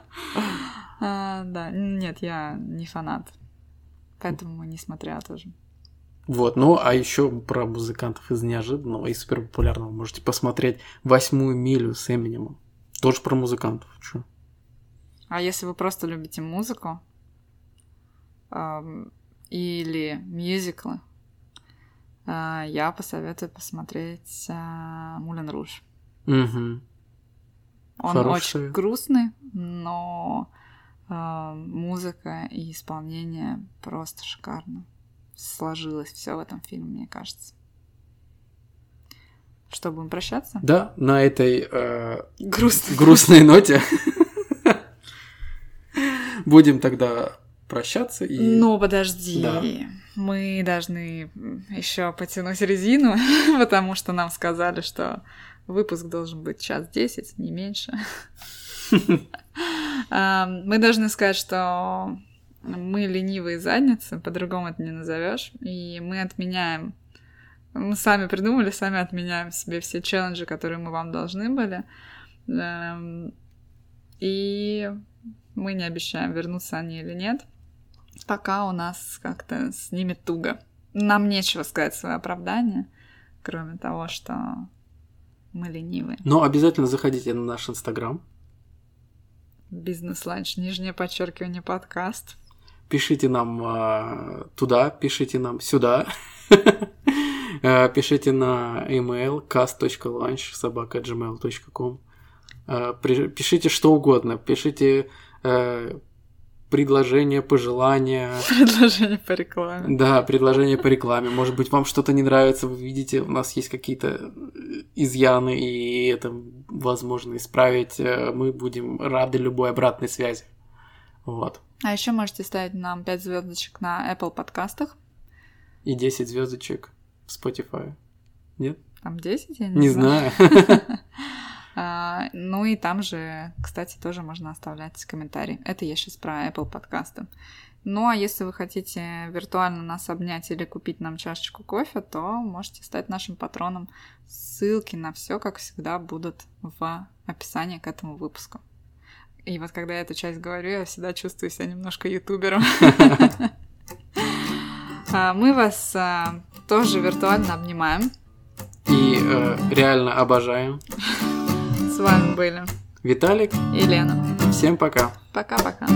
А, Да, нет, я не фанат. Поэтому не смотрела тоже. Вот, ну а еще про музыкантов из неожиданного и супер популярного можете посмотреть «Восьмую милю» с Эминемом. Тоже про музыкантов. Чё? А если вы просто любите музыку или мюзиклы, а, я посоветую посмотреть а, Мулен Руж. Мгм. Он Хороший очень грустный, но а, музыка и исполнение просто шикарно. Сложилось все в этом фильме, мне кажется. Что, будем прощаться? Да, на этой э, Грустно. грустной ноте будем тогда прощаться и... Ну, подожди. Да. Мы должны еще потянуть резину, потому что нам сказали, что выпуск должен быть час десять, не меньше. А, Мы должны сказать, что мы ленивые задницы, по-другому это не назовешь, и мы отменяем Мы сами придумали, сами отменяем себе все челленджи, которые мы вам должны были. Эм, и мы не обещаем, вернутся они или нет. Пока у нас как-то с ними туго. Нам нечего сказать свое оправдание, кроме того, что мы ленивые. Но обязательно заходите на наш инстаграм. Бизнес-ланч, нижнее подчеркивание, подкаст. Пишите нам э, туда, пишите нам сюда. Э, пишите на email cast.lunch собака gmail.com. Э, пишите что угодно. Пишите э, предложения, пожелания. Предложения по рекламе. Да, предложения по рекламе. Может быть, вам что-то не нравится, вы видите, у нас есть какие-то изъяны, и это возможно исправить. Мы будем рады любой обратной связи. Вот. А еще можете ставить нам 5 звездочек на Apple подкастах. И 10 звездочек в Spotify. Нет? Там 10? Я не, не знаю. А, ну и там же, кстати, тоже можно оставлять комментарии. Это я сейчас про Apple подкасты. Ну а если вы хотите виртуально нас обнять или купить нам чашечку кофе, то можете стать нашим патроном. Ссылки на все, как всегда, будут в описании к этому выпуску. И вот когда я эту часть говорю, я всегда чувствую себя немножко ютубером. А, мы вас а, тоже виртуально обнимаем. И э, реально обожаем. С вами были Виталик и Лена. Всем пока. Пока-пока.